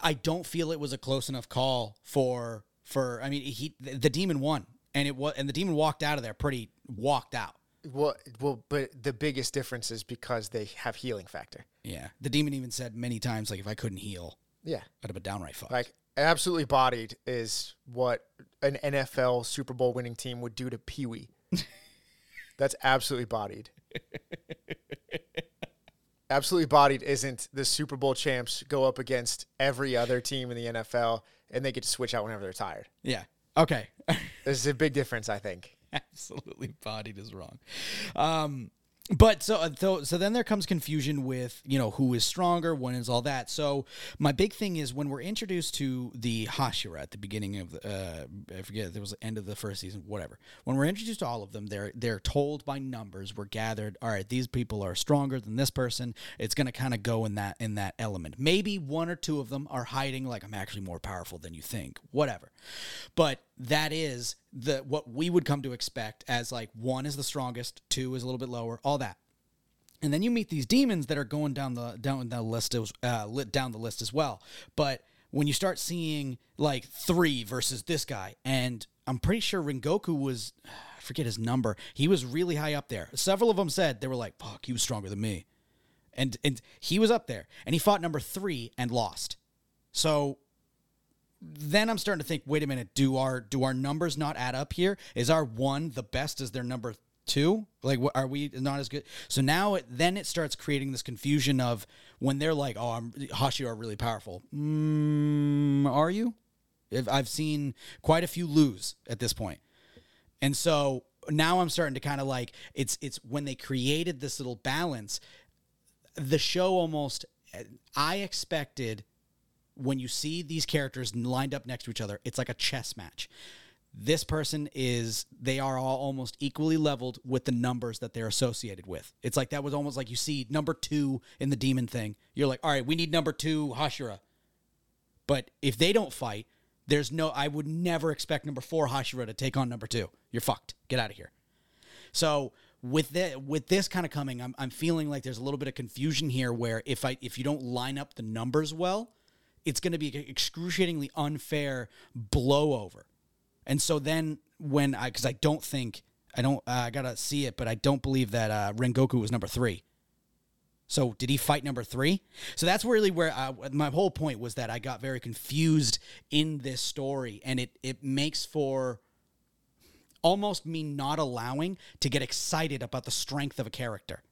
I don't feel it was a close enough call for for. I mean, he the, the demon won, and it was and the demon walked out of there pretty walked out. Well, well, but the biggest difference is because they have healing factor. Yeah, the demon even said many times like if I couldn't heal, Yeah, I'd have been downright fucked. like absolutely bodied is what an NFL Super Bowl winning team would do to Pee Wee. That's absolutely bodied. absolutely bodied isn't the Super Bowl champs go up against every other team in the NFL and they get to switch out whenever they're tired. yeah. Okay. There's a big difference, I think. absolutely bodied is wrong. Um, but so, uh, so so then there comes confusion with you know who is stronger, when is all that. So my big thing is when we're introduced to the Hashira at the beginning of the uh, I forget there was the end of the first season, whatever. When we're introduced to all of them, they're they're told by numbers. We're gathered. All right, these people are stronger than this person. It's going to kind of go in that in that element. Maybe one or two of them are hiding like I'm actually more powerful than you think. Whatever, but that is the what we would come to expect as like one is the strongest, two is a little bit lower, all that. And then you meet these demons that are going down the down the list uh, down the list as well. But when you start seeing like three versus this guy, and I'm pretty sure Rengoku was, I forget his number. He was really high up there. Several of them said they were like, "Fuck, he was stronger than me," and and he was up there, and he fought number three and lost. So then I'm starting to think, wait a minute, do our do our numbers not add up here? Is our one the best Is their number two? Like, what, are we not as good? So now it then it starts creating this confusion of when they're like, oh, I'm Hashi are really powerful. Mm, are you? I've- I've seen quite a few lose at this point, and so now I'm starting to kind of like it's it's when they created this little balance the show almost I expected when you see these characters lined up next to each other, it's like a chess match. This person is, they are all almost equally leveled with the numbers that they're associated with. It's like that was almost like you see number two in the demon thing. You're like, all right, we need number two Hashira. But if they don't fight, there's no, I would never expect number four Hashira to take on number two. You're fucked. Get out of here. So with the, with this kind of coming, I'm, I'm feeling like there's a little bit of confusion here where if I if you don't line up the numbers well, it's going to be an excruciatingly unfair blowover. And so then when I because I don't think I don't uh, I gotta see it, but I don't believe that uh, Rengoku was number three. So did he fight number three? So that's really where I, my whole point was that I got very confused in this story, and it it makes for almost me not allowing to get excited about the strength of a character.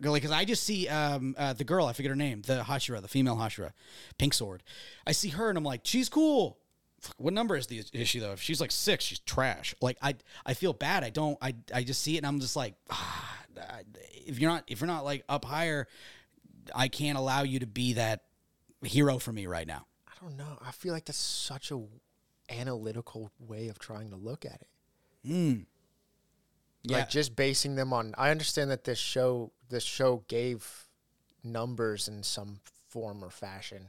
Because I just see um, uh, the girl, I forget her name, the Hashira, the female Hashira, Pink Sword. I see her and I'm like, she's cool. What number is the is she though? If she's like six, she's trash. Like I, I feel bad. I don't. I, I just see it and I'm just like, ah, if you're not, if you're not like up higher, I can't allow you to be that hero for me right now. I don't know. I feel like that's such a analytical way of trying to look at it. Mm. Yeah. Like just basing them on. I understand that this show, this show gave numbers in some form or fashion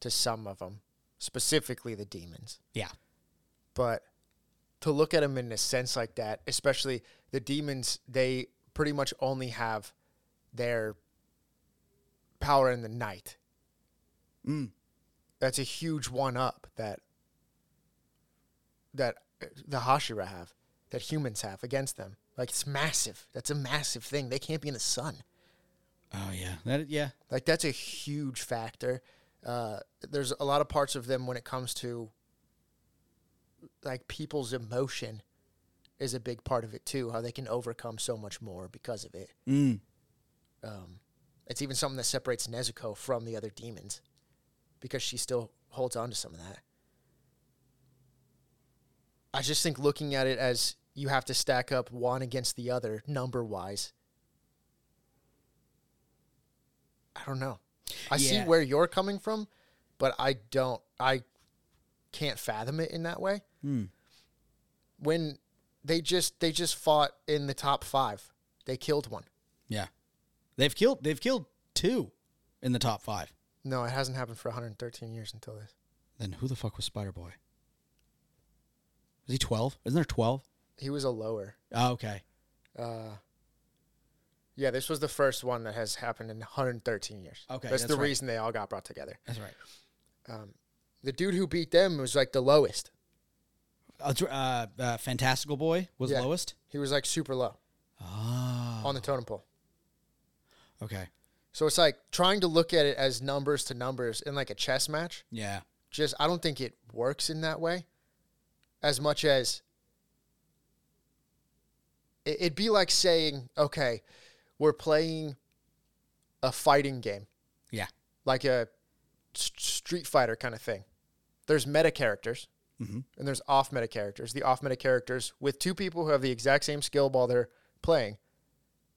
to some of them, specifically the demons. yeah. But to look at them in a sense like that, especially the demons, they pretty much only have their power in the night. Mm. That's a huge one up that that uh, the Hashira have, that humans have against them. Like it's massive. That's a massive thing. They can't be in the sun. Oh yeah. That yeah. Like that's a huge factor. Uh, there's a lot of parts of them when it comes to like people's emotion is a big part of it too. How they can overcome so much more because of it. Mm. Um, it's even something that separates Nezuko from the other demons because she still holds on to some of that. I just think looking at it as you have to stack up one against the other number wise. I don't know. I see where you're coming from, but I don't I can't fathom it in that way. Hmm. When they just they just fought in the top 5. They killed one. Yeah. They've killed they've killed two in the top five. No, it hasn't happened for 113 years until this. Then who the fuck was Spider Boy? Is he twelve? Isn't there twelve? He was a lower. Oh, okay. Uh, yeah, this was the first one that has happened in 113 years. Okay, that's, that's the right. reason they all got brought together. That's right. Um, the dude who beat them was like the lowest. Uh, uh, Fantastical Boy was Yeah. lowest. He was like super low Oh. on the totem pole. Okay. So it's like trying to look at it as numbers to numbers in like a chess match. Yeah. Just I don't think it works in that way, as much as it'd be like saying, okay, we're playing a fighting game. Yeah. like a Street Fighter kind of thing. There's meta characters Mhm. and there's off meta characters. The off meta characters with two people who have the exact same skill while they're playing,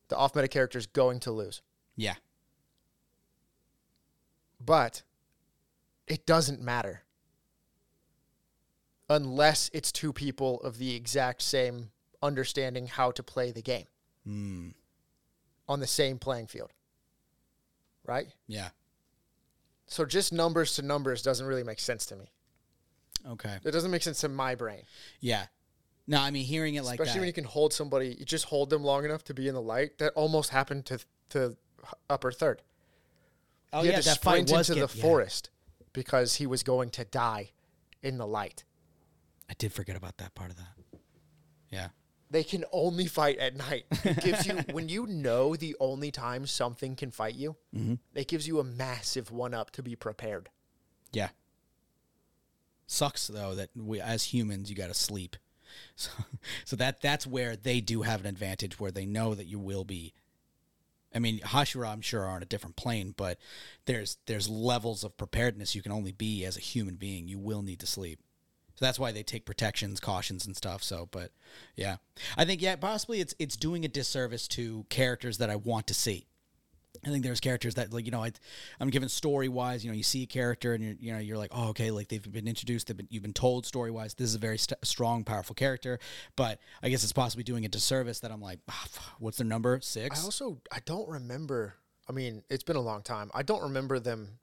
the off meta character is going to lose. Yeah. But it doesn't matter unless it's two people of the exact same understanding how to play the game Mm. on the same playing field. Right? Yeah. So just numbers to numbers doesn't really make sense to me. Okay. It doesn't make sense to my brain. Yeah. No, I mean hearing it like Especially that. when you can hold somebody, you just hold them long enough to be in the light. That almost happened to to upper third. oh he yeah, had to that sprint into the yeah. forest because he was going to die in the light. I did forget about that part of that. Yeah. They can only fight at night. It gives you when you know the only time something can fight you, Mhm. it gives you a massive one up to be prepared. Yeah. Sucks though that we as humans you got to sleep. So, so that that's where they do have an advantage where they know that you will be. I mean, Hashira, I'm sure, are on a different plane, but there's there's levels of preparedness you can only be as a human being. You will need to sleep. So that's why they take protections, cautions, and stuff. So, but yeah, I think yeah, possibly it's it's doing a disservice to characters that I want to see. I think there's characters that like you know I, I'm given story wise. You know, you see a character and you're you know you're like, oh okay, like they've been introduced. They've been, you've been told story wise. This is a very st- strong, powerful character. But I guess it's possibly doing a disservice that I'm like, ah, f- what's their number six I also I don't remember. I mean, it's been a long time. I don't remember them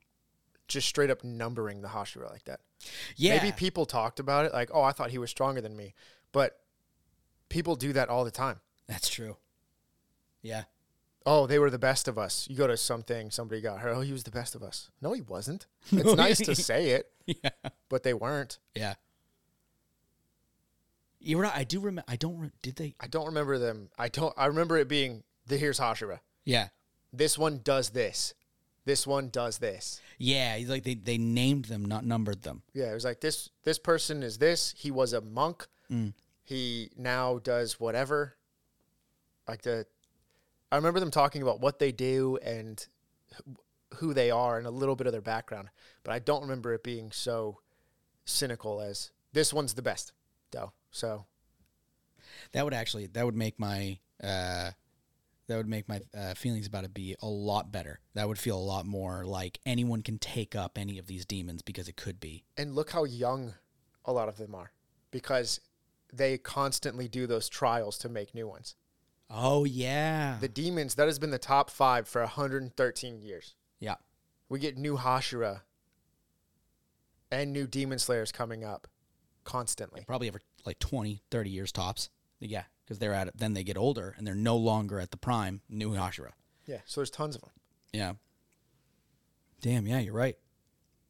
just straight up numbering the Hashira like that. yeah, Maybe people talked about it like, "Oh, I thought he was stronger than me," but people do that all the time. that's true. Yeah, Oh, they were the best of us. You go to something, somebody got hurt. Oh, he was the best of us. No, he wasn't. It's nice to say it, yeah, but they weren't. yeah. You're right. I do remember. I don't. Re- did they? I don't remember them. I don't. I remember it being the here's Hashira. Yeah, This one does this. This one does this. yeah. He's like they they named them, not numbered them. Yeah, it was like this. This person is this. He was a monk. Mm. He now does whatever. Like the, I remember them talking about what they do and who they are and a little bit of their background, but I don't remember it being so cynical as this one's the best, though. So That would actually that would make my uh that would make my uh, feelings about it be a lot better. That would feel a lot more like anyone can take up any of these demons because it could be. and look how young a lot of them are, because they constantly do those trials to make new ones. Oh yeah. The demons that has been the top five for 113 years. yeah. We get new Hashira and new Demon Slayers coming up constantly. Probably over like 20, 30 years tops. Yeah, because they're at it. Then they get older and they're no longer at the prime. New Hashira. Yeah, so there's tons of them. Yeah. Damn. Yeah, you're right.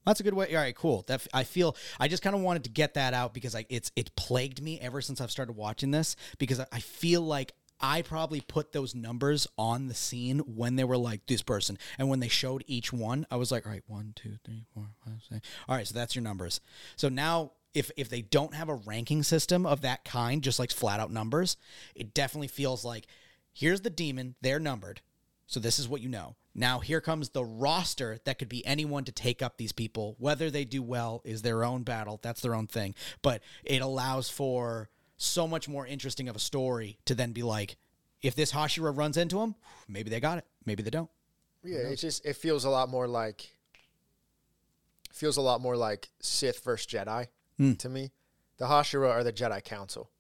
That's a good way. All right, cool. That I feel I just kind of wanted to get that out because I, it's it plagued me ever since I've started watching this because I, I feel like I probably put those numbers on the scene when they were like this person and when they showed each one, I was like, all right, one, two, three, four, five, six. All right, so that's your numbers. So now if if they don't have a ranking system of that kind, just like flat out numbers, it definitely feels like here's the demon, they're numbered. So this is what you know. Now here comes the roster that could be anyone to take up these people. Whether they do well is their own battle. That's their own thing. But it allows for so much more interesting of a story to then be like, if this Hashira runs into them, maybe they got it. Maybe they don't. Yeah, it's just it feels a lot more like feels a lot more like Sith versus Jedi Hmm. to me. The Hashira are the Jedi Council.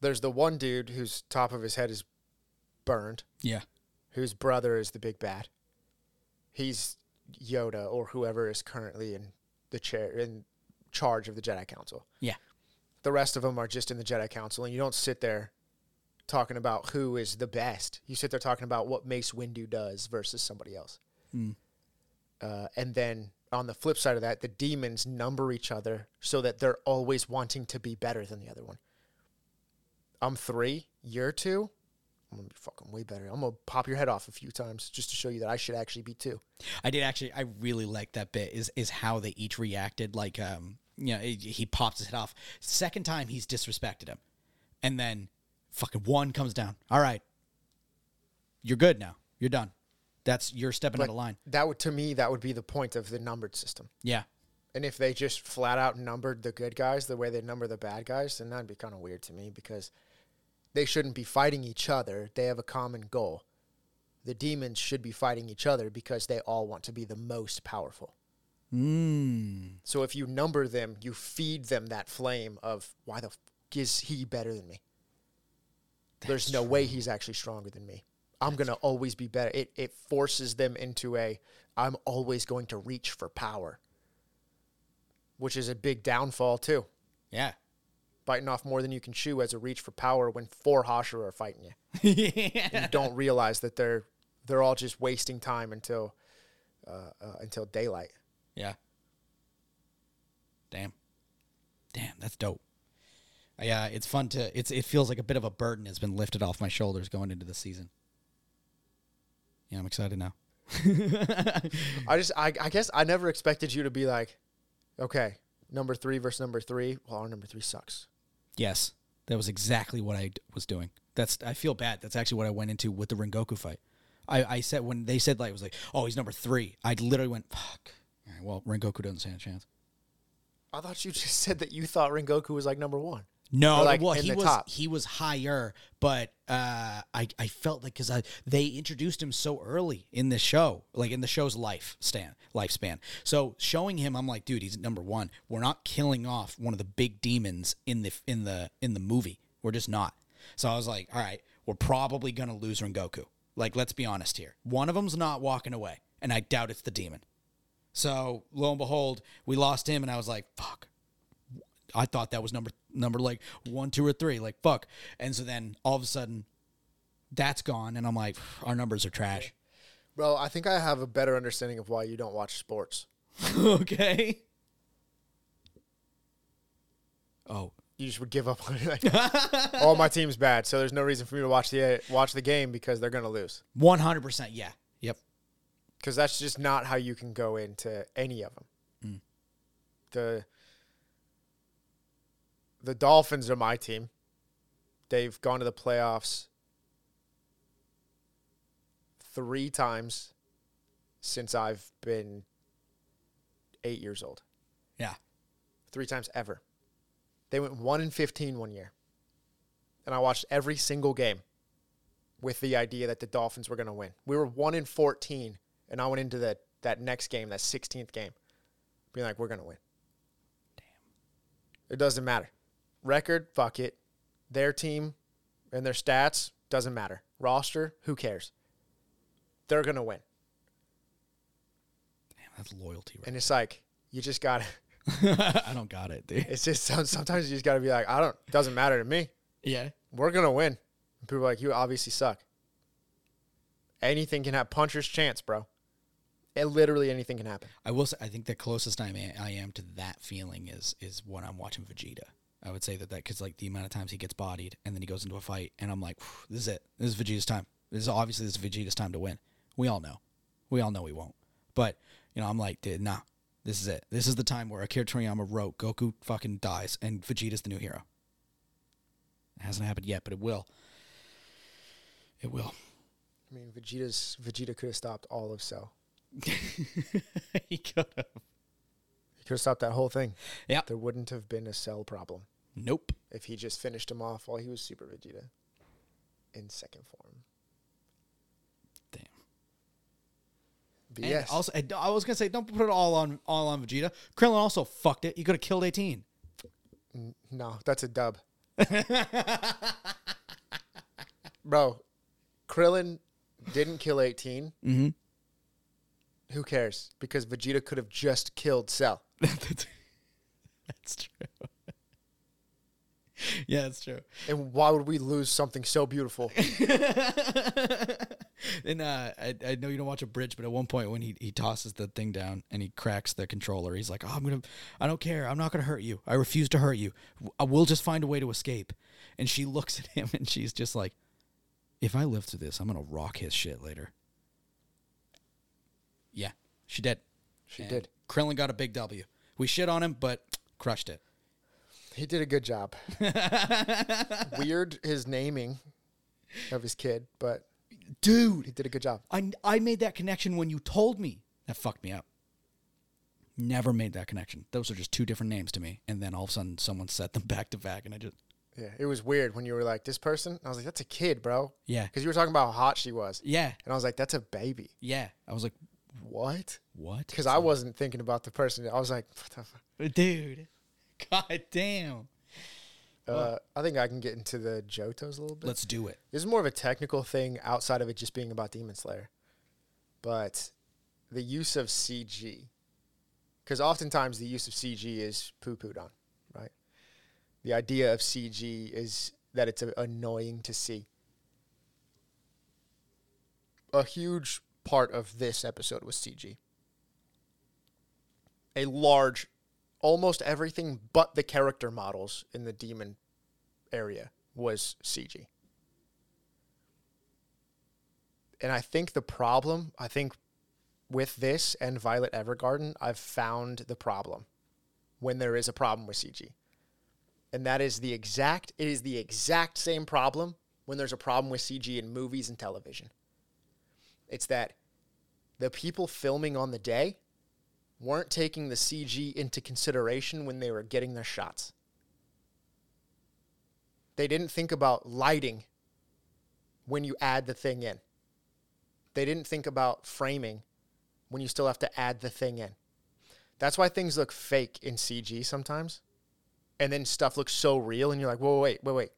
There's the one dude whose top of his head is burned, Yeah. whose brother is the big bad. He's Yoda or whoever is currently in the chair in charge of the Jedi Council. Yeah. The rest of them are just in the Jedi Council, and you don't sit there talking about who is the best. You sit there talking about what Mace Windu does versus somebody else. Mm. Uh, and then on the flip side of that, the demons number each other so that they're always wanting to be better than the other one. I'm three, you're two. I'm gonna be fucking way better. I'm gonna pop your head off a few times just to show you that I should actually be two. I did actually. I really like that bit. Is is how they each reacted. Like, um, you know, he, he pops his head off. Second time he's disrespected him, and then fucking one comes down. All right, you're good now. You're done. That's you're stepping out But of line. that would to me that would be the point of the numbered system. Yeah, And if they just flat out numbered the good guys the way they number the bad guys, then that'd be kind of weird to me because they shouldn't be fighting each other. They have a common goal. The demons should be fighting each other because they all want to be the most powerful. mm. So if you number them, you feed them that flame of why the f- is he better than me? There's That's no way he's actually stronger than me. I'm gonna always be better. It it forces them into a I'm always going to reach for power, which is a big downfall too. yeah. Biting off more than you can chew as a reach for power when four Hashira are fighting you. yeah. And you don't realize that they're they're all just wasting time until uh, uh, until daylight. Yeah. Damn. Damn, that's dope. Yeah, it's fun to. It's it feels like a bit of a burden has been lifted off my shoulders going into the season. Yeah, I'm excited now. I just, I, I guess I never expected you to be like, okay, number three versus number three. Well, our number three sucks. Yes, that was exactly what I was doing. That's I feel bad. That's actually what I went into with the Rengoku fight. I, I said when they said like it was like, oh, he's number three. I literally went, fuck. All right, well, Rengoku doesn't stand a chance. I thought you just said that you thought Rengoku was like number one. No, like, well, he was top? he was higher, but uh, I I felt like because they introduced him so early in the show, like in the show's life span lifespan. So showing him, I'm like, dude, he's number one. We're not killing off one of the big demons in the in the in the movie. We're just not. So I was like, all right, we're probably gonna lose Rengoku. Like, let's be honest here. One of them's not walking away, and I doubt it's the demon. So lo and behold, we lost him, and I was like, fuck. I thought that was number number like one, two, or three. Like fuck. And so then all of a sudden, that's gone, and I'm like, our numbers are trash. Bro, I think I have a better understanding of why you don't watch sports. okay. Oh, You just would give up on it. Like, All my team's bad, so there's no reason for me to watch the watch the game because they're gonna lose. one hundred percent. Yeah. Yep. Because that's just not how you can go into any of them. Mm. The the Dolphins are my team. They've gone to the playoffs three times since I've been eight years old. Yeah. Three times ever. They went one in fifteen one year. And I watched every single game with the idea that the Dolphins were gonna win. We were one in fourteen and I went into that that next game, that sixteenth game, being like, We're gonna win. Damn. It doesn't matter. Record, fuck it. Their team and their stats, doesn't matter. Roster, who cares? They're gonna win. Damn, that's loyalty, And it's like, you just gotta? I don't got it, dude. it's just sometimes you just gotta be like, I don't it doesn't matter to me. Yeah. We're gonna win. And people are like, you obviously suck. Anything can have puncher's chance, bro. It literally anything can happen. I will say, I think the closest I am, I am to that feeling is is when I'm watching Vegeta. I would say that that because like the amount of times he gets bodied and then he goes into a fight and I'm like, this is it. This is Vegeta's time. This is obviously this is Vegeta's time to win. We all know. We all know he won't. But you know, I'm like, dude, nah. This is it. This is the time where Akira Toriyama wrote Goku fucking dies and Vegeta's the new hero. It hasn't happened yet, but it will. It will. I mean, Vegeta's Vegeta could have stopped all of Cell. he could have. He could have stopped that whole thing. Yeah. There wouldn't have been a Cell problem Nope. if he just finished him off while he was Super Vegeta in second form. Damn. But And yes, Also, I I was gonna say, don't put it all on all on Vegeta. Krillin also fucked it. He could have killed eighteen. No, that's a dub. Bro, Krillin didn't kill 18. Mm-hmm. Who cares? Because Vegeta could have just killed Cell. that's true. yeah, that's true. And why would we lose something so beautiful? and uh, I, I know you don't watch Abridged, but at one point when he, he tosses the thing down and he cracks the controller, he's like, "Oh, I'm gonna, I don't care. I'm not gonna hurt you. I refuse to hurt you. I will just find a way to escape." And she looks at him and she's just like, "If I live through this, I'm gonna rock his shit later." Yeah, she did. She And did. Krillin got a big W. We shit on him, but crushed it. He did a good job. Weird his naming of his kid, but Dude, he did a good job. I, I made that connection when you told me. That fucked me up. Never made that connection. Those are just two different names to me. And then all of a sudden someone set them back to back and I just Yeah, it was weird when you were like, this person. I was like, that's a kid, bro. Yeah. Because you were talking about how hot she was. Yeah. And I was like, that's a baby. Yeah. I was like, What? what? Because I wasn't thinking about the person. I was like, what the fuck? Dude. God damn. Uh, I think I can get into the Johtos a little bit. Let's do it. This is more of a technical thing outside of it just being about Demon Slayer. But the use of CG, because oftentimes the use of CG is poo pooed on, right? The idea of CG is that it's annoying to see. A huge part of this episode was CG. A large, almost everything but the character models in the demon area was CG. And I think the problem, I think with this and Violet Evergarden, I've found the problem when there is a problem with CG. And that is the exact it is the exact same problem when there's a problem with CG in movies and television. It's that the people filming on the day weren't taking the CG into consideration when they were getting their shots. They didn't think about lighting when you add the thing in. They didn't think about framing when you still have to add the thing in. That's why things look fake in CG sometimes. And then stuff looks so real, and you're like, whoa, wait, wait, wait.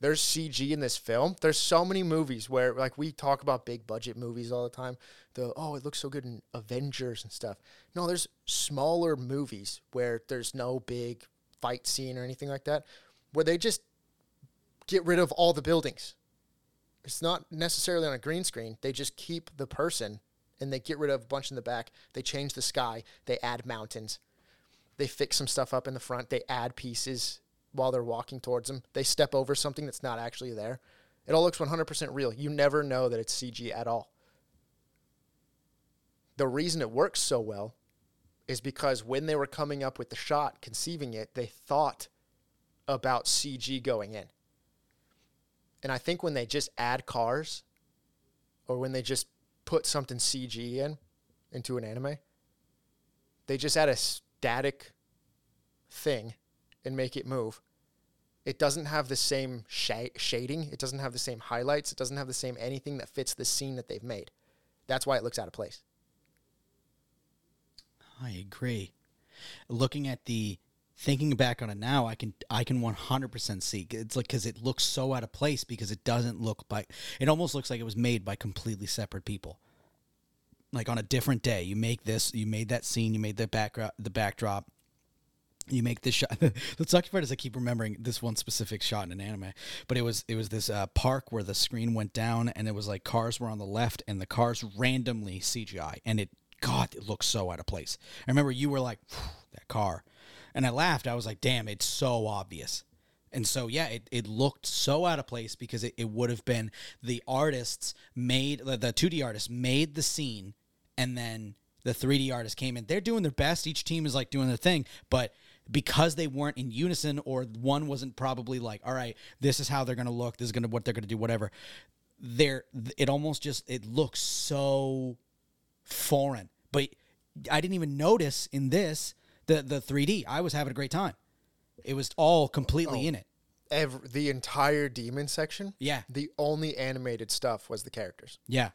There's CG in this film. There's so many movies where, like, we talk about big budget movies all the time. The, oh, it looks so good in Avengers and stuff. No, there's smaller movies where there's no big fight scene or anything like that, where they just get rid of all the buildings. It's not necessarily on a green screen. They just keep the person and they get rid of a bunch in the back. They change the sky. They add mountains. They fix some stuff up in the front. They add pieces while they're walking towards them. They step over something that's not actually there. It all looks 100% real. You never know that it's CG at all. The reason it works so well is because when they were coming up with the shot, conceiving it, they thought about CG going in. And I think when they just add cars or when they just put something CG in into an anime, they just add a static thing and make it move. It doesn't have the same sh- shading, it doesn't have the same highlights, it doesn't have the same anything that fits the scene that they've made. That's why it looks out of place. I agree. Looking at the thinking back on it now, I can I can 100% see it's like cuz it looks so out of place because it doesn't look by it almost looks like it was made by completely separate people. Like on a different day, you make this, you made that scene, you made the background, the backdrop. You make this shot. the sucky part is I keep remembering this one specific shot in an anime, but it was it was this uh, park where the screen went down and it was like cars were on the left and the cars randomly CGI and it God it looks so out of place. I remember you were like that car, and I laughed. I was like, damn, it's so obvious. And so, yeah, it, it looked so out of place because it, it would have been the artists made, the, the 2D artists made the scene, and then the 3D artists came in. They're doing their best. Each team is like doing their thing. But because they weren't in unison, or one wasn't probably like, all right, this is how they're going to look, this is going to what they're going to do, whatever, there, it almost just, it looks so foreign. But I didn't even notice in this the the 3D. I was having a great time. It was all completely Oh. in it. Every, the entire demon section, Yeah, the only animated stuff was the characters. yeah.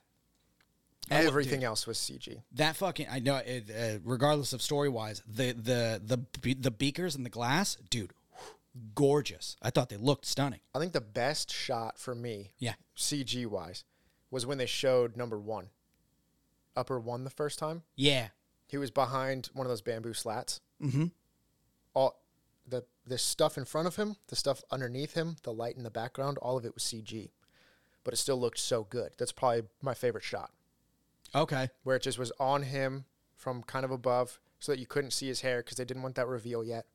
Everything dude, else was CG. that fucking I know. It, uh, regardless of story wise, the the the the beakers and the glass, dude, gorgeous. I thought they looked stunning. I think the best shot for me, Yeah, CG wise, was when they showed number one, upper one the first time. yeah. He was behind one of those bamboo slats. Mm-hmm. All the the stuff in front of him, the stuff underneath him, the light in the background, all of it was CG, but it still looked so good. That's probably my favorite shot, Okay. where it just was on him from kind of above, so that you couldn't see his hair because they didn't want that reveal yet.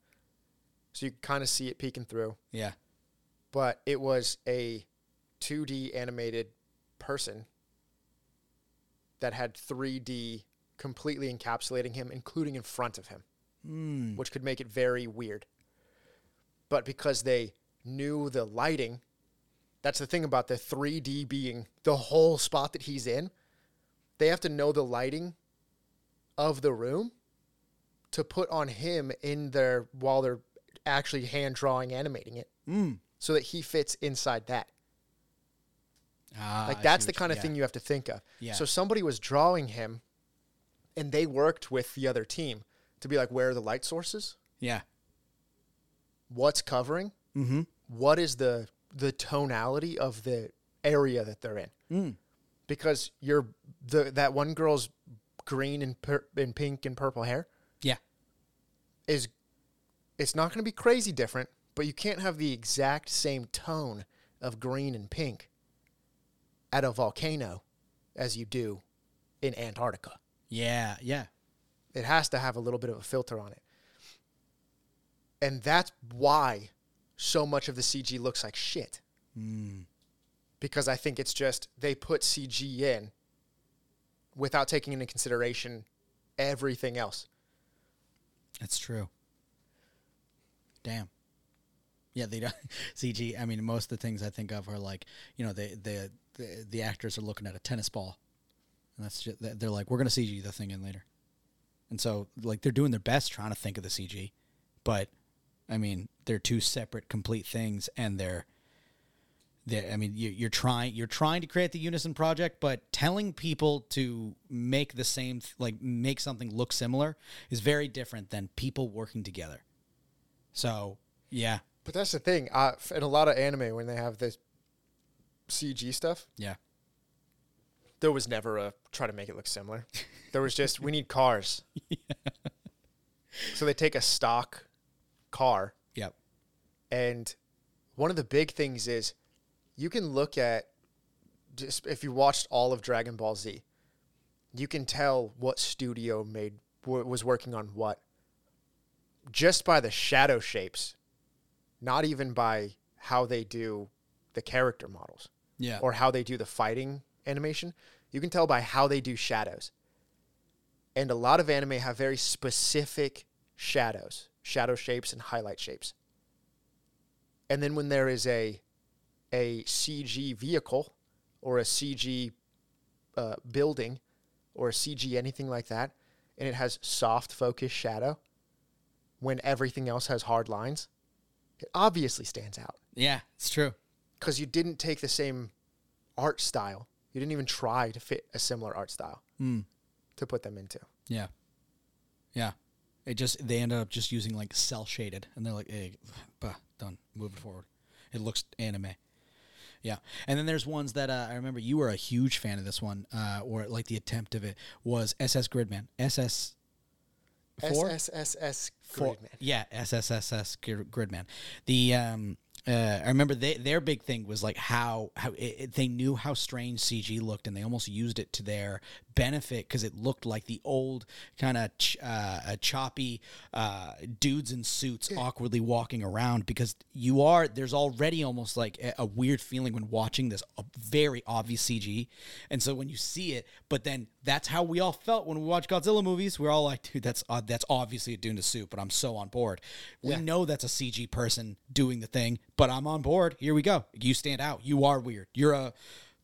So you kind of see it peeking through. Yeah. but it was a 2D animated person that had 3D completely encapsulating him, including in front of him, Mm. which could make it very weird. But because they knew the lighting, that's the thing about the 3D being the whole spot that he's in. They have to know the lighting of the room to put on him in their while they're actually hand drawing animating it Mm. so that he fits inside that. Ah, Like that's the kind of yeah. thing you have to think of. Yeah. So somebody was drawing him and they worked with the other team to be like where are the light sources? Yeah. What's covering? Mm-hmm. What is the the tonality of the area that they're in? Mm. Because you're the that one girl's green and per, and pink and purple hair Yeah. is it's not going to be crazy different, but you can't have the exact same tone of green and pink at a volcano as you do in Antarctica. Yeah. Yeah. It has to have a little bit of a filter on it. And that's why so much of the CG looks like shit. Mm. Because I think it's just they put CG in without taking into consideration everything else. That's true. Damn. Yeah, they don't CG. I mean, most of the things I think of are like, you know, the the, the actors are looking at a tennis ball, and that's just, they're like, we're gonna CG the thing in later, and so like they're doing their best trying to think of the CG, but I mean, they're two separate, complete things, and they're there, I mean, you, you're trying you're trying to create the unison project, but telling people to make the same like make something look similar is very different than people working together. So yeah, But that's the thing. Uh, in a lot of anime, when they have this CG stuff, yeah, there was never a try to make it look similar. There was just we need cars. So they take a stock car, yep, and one of the big things is you can look at just if you watched all of Dragon Ball Z, you can tell what studio made was working on what just by the shadow shapes, not even by how they do the character models yeah, or how they do the fighting animation. You can tell by how they do shadows. And a lot of anime have very specific shadows, shadow shapes and highlight shapes. And then when there is a a CG vehicle or a CG uh, building or a CG anything like that, and it has soft focus shadow, when everything else has hard lines, it obviously stands out yeah, it's true. because you didn't take the same art style. You didn't even try to fit a similar art style Mm. to put them into. Yeah, yeah. It just they ended up just using like cell shaded, and they're like, "Hey, bah, done. Move it forward. It looks anime." Yeah, and then there's ones that uh, I remember you were a huge fan of this one, uh, or like the attempt of it was SS Gridman, SS four, SSSS Gridman. Yeah, SSSS Gr- Gridman. The um, uh, I remember they, their big thing was like how how it, it- they knew how strange CG looked, and they almost used it to their benefit because it looked like the old kind of ch- uh, uh, choppy uh, dudes in suits awkwardly walking around. Because you are there's already almost like a, a weird feeling when watching this a very obvious CG, and so when you see it, but then that's how we all felt when we watched Godzilla movies. We're all like, dude, that's uh, that's obviously a dude in a suit, but I'm so on board. We know that's a CG person doing the thing, but I'm on board. Here we go. You stand out. You are weird. You're a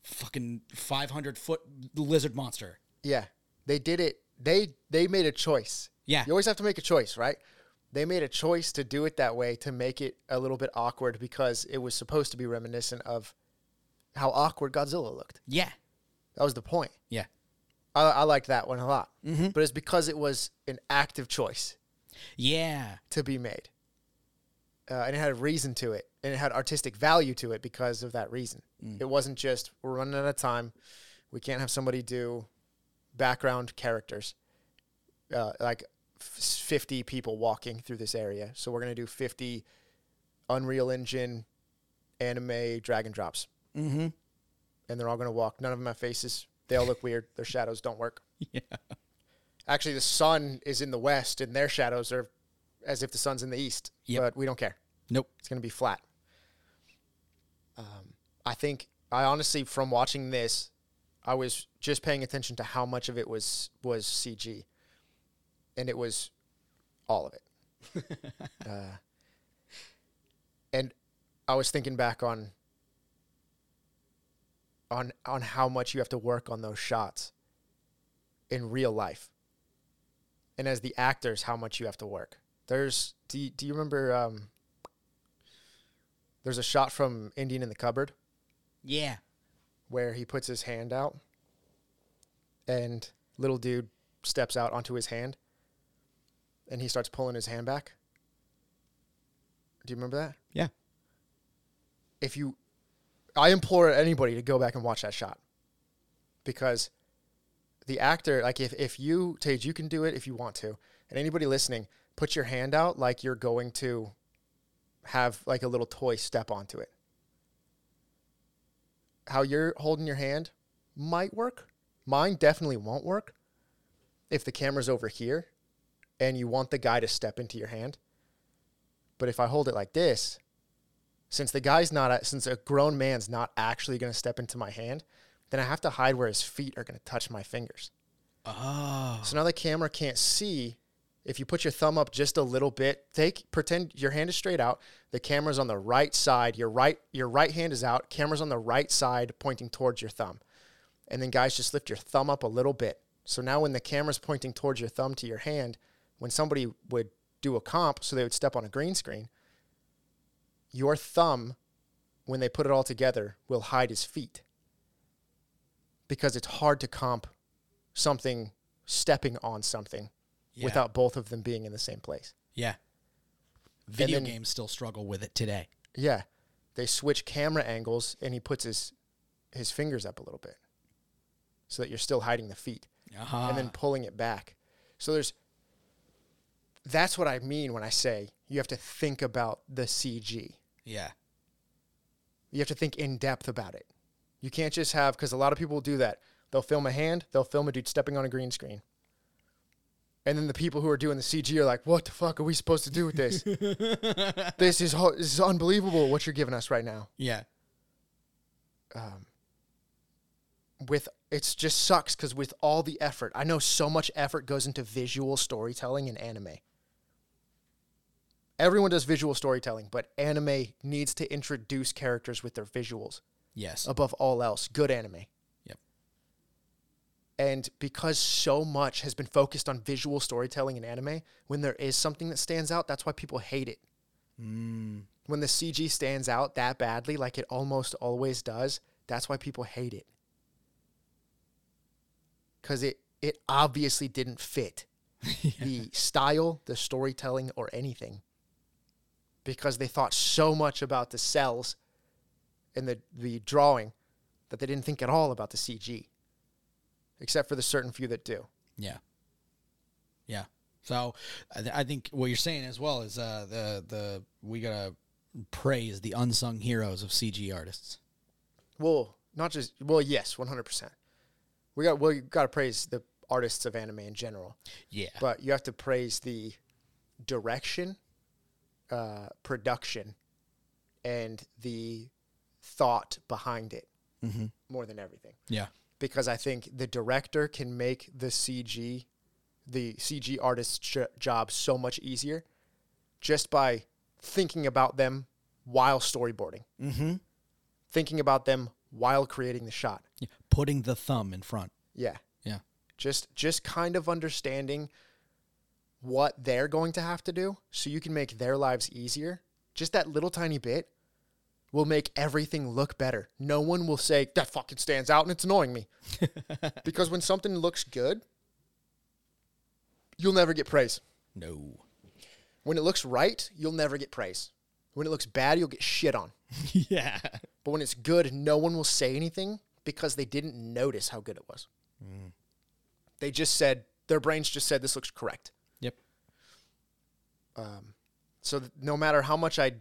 fucking 500 foot lizard monster. Yeah, they did it. They they made a choice. Yeah. you always have to make a choice, right? They made a choice to do it that way to make it a little bit awkward because it was supposed to be reminiscent of how awkward Godzilla looked. Yeah. That was the point. Yeah. I, I liked that one a lot, Mm-hmm. but it's because it was an active choice. Yeah. to be made. Uh, and it had a reason to it, and it had artistic value to it because of that reason. It wasn't just we're running out of time, we can't have somebody do background characters, uh, like f- fifty people walking through this area. So we're gonna do fifty Unreal Engine anime drag and drops, Mm-hmm. and they're all gonna walk. None of them have faces. They all look weird. Their shadows don't work. Yeah. Actually, the sun is in the west, and their shadows are as if the sun's in the east. Yep. But we don't care. Nope. It's going to be flat. Um, I think I honestly, from watching this, I was just paying attention to how much of it was was CG, and it was all of it. uh, and I was thinking back on on on how much you have to work on those shots in real life, and as the actors, how much you have to work. There's do you, do you remember? Um, there's a shot from Indian in the cupboard Yeah. Where he puts his hand out, and little dude steps out onto his hand, and he starts pulling his hand back. Do you remember that? Yeah. If you, I implore anybody to go back and watch that shot, because the actor, like if if you Tage, you can do it if you want to, and anybody listening, put your hand out like you're going to have like a little toy step onto it. How you're holding your hand might work. Mine definitely won't work if the camera's over here and you want the guy to step into your hand. But if I hold it like this, since the guy's not, since a grown man's not actually going to step into my hand, then I have to hide where his feet are going to touch my fingers. Oh. So now the camera can't see. If you put your thumb up just a little bit, take pretend your hand is straight out. The camera's on the right side. Your right your right hand is out. Camera's on the right side, pointing towards your thumb. And then guys, just lift your thumb up a little bit. So now when the camera's pointing towards your thumb to your hand, when somebody would do a comp, so they would step on a green screen, your thumb when they put it all together, will hide his feet because it's hard to comp something stepping on something Yeah. without both of them being in the same place. Yeah. Video then- games still struggle with it today. Yeah. They switch camera angles and he puts his his fingers up a little bit so that you're still hiding the feet Uh-huh. and then pulling it back. So there's that's what I mean when I say you have to think about the CG. yeah. You have to think in depth about it. You can't just have because a lot of people will do that. They'll film a hand, they'll film a dude stepping on a green screen. And then the people who are doing the CG are like, "What the fuck are we supposed to do with this? this is ho- this is unbelievable what you're giving us right now." Yeah. Um, with it's just sucks because with all the effort, I know so much effort goes into visual storytelling in anime. Everyone does visual storytelling, but anime needs to introduce characters with their visuals Yes. above all else. Good anime. And because so much has been focused on visual storytelling in anime, when there is something that stands out, that's why people hate it. Mm. When the CG stands out that badly, like it almost always does, that's why people hate it. Because it, it obviously didn't fit the style, the storytelling, or anything. Because they thought so much about the cells and the, the drawing that they didn't think at all about the CG, except for the certain few that do. Yeah. Yeah. So I, th- I think what you're saying as well is uh, the the we gotta praise the unsung heroes of CG artists. Well, not just well, yes, one hundred percent. We got we got to praise the artists of anime in general, Yeah. but you have to praise the direction, uh, production, and the thought behind it Mhm. more than everything. Yeah. Because I think the director can make the CG, the CG artist's j- job so much easier, just by thinking about them while storyboarding, Mm-hmm. thinking about them while creating the shot. yeah. Putting the thumb in front. Yeah. Yeah. Just just kind of understanding what they're going to have to do so you can make their lives easier. Just that little tiny bit will make everything look better. No one will say that fucking stands out and it's annoying me. because when something looks good, you'll never get praise. No. When it looks right, you'll never get praise. When it looks bad, you'll get shit on. yeah. But when it's good, no one will say anything because they didn't notice how good it was. They just said, their brains just said, this looks correct. Yep. Um, So no matter how much I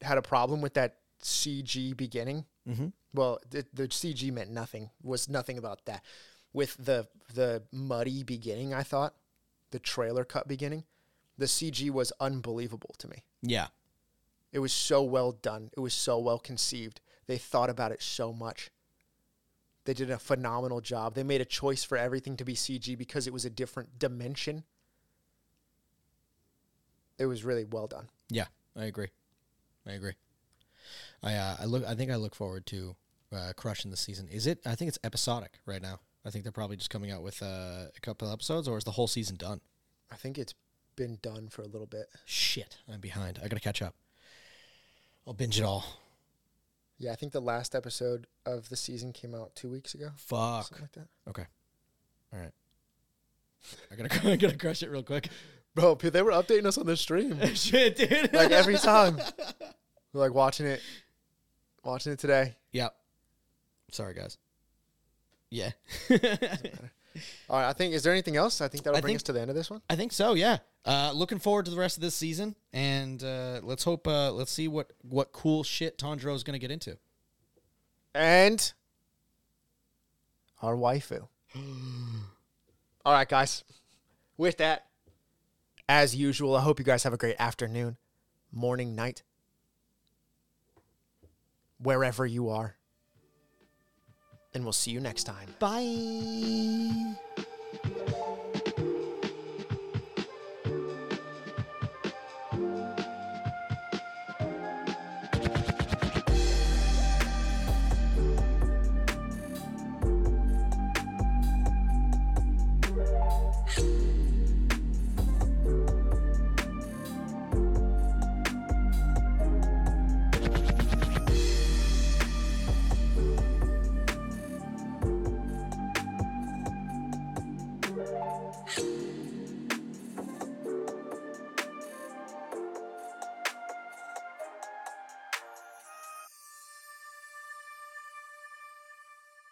had a problem with that CG beginning, Mm-hmm. well, the, the CG meant nothing, was nothing about that. With the, the muddy beginning, I thought, the trailer cut beginning, the CG was unbelievable to me. Yeah. It was so well done. It was so well conceived. They thought about it so much. They did a phenomenal job. They made a choice for everything to be CG because it was a different dimension. It was really well done. Yeah. I agree. I agree. I uh, I look. I think I look forward to uh, crushing the season. Is it? I think it's episodic right now. I think they're probably just coming out with uh, a couple episodes, or is the whole season done? I think it's been done for a little bit. Shit, I'm behind. I gotta catch up. I'll binge it all. Yeah, I think the last episode of the season came out two weeks ago. Fuck. Something like that. Okay. All right. I gotta I gotta crush it real quick. Bro, they were updating us on the stream. Shit, dude. like every time. We're like watching it, watching it today. Yep. Sorry, guys. Yeah. All right, I think, is there anything else? I think that'll I bring think- us to the end of this one. I think so. Yeah. Uh, looking forward to the rest of this season, and uh, let's hope. Uh, let's see what what cool shit Tanjiro is gonna get into. and our waifu. All right, guys. With that, as usual, I hope you guys have a great afternoon, morning, night, wherever you are. And we'll see you next time. Bye.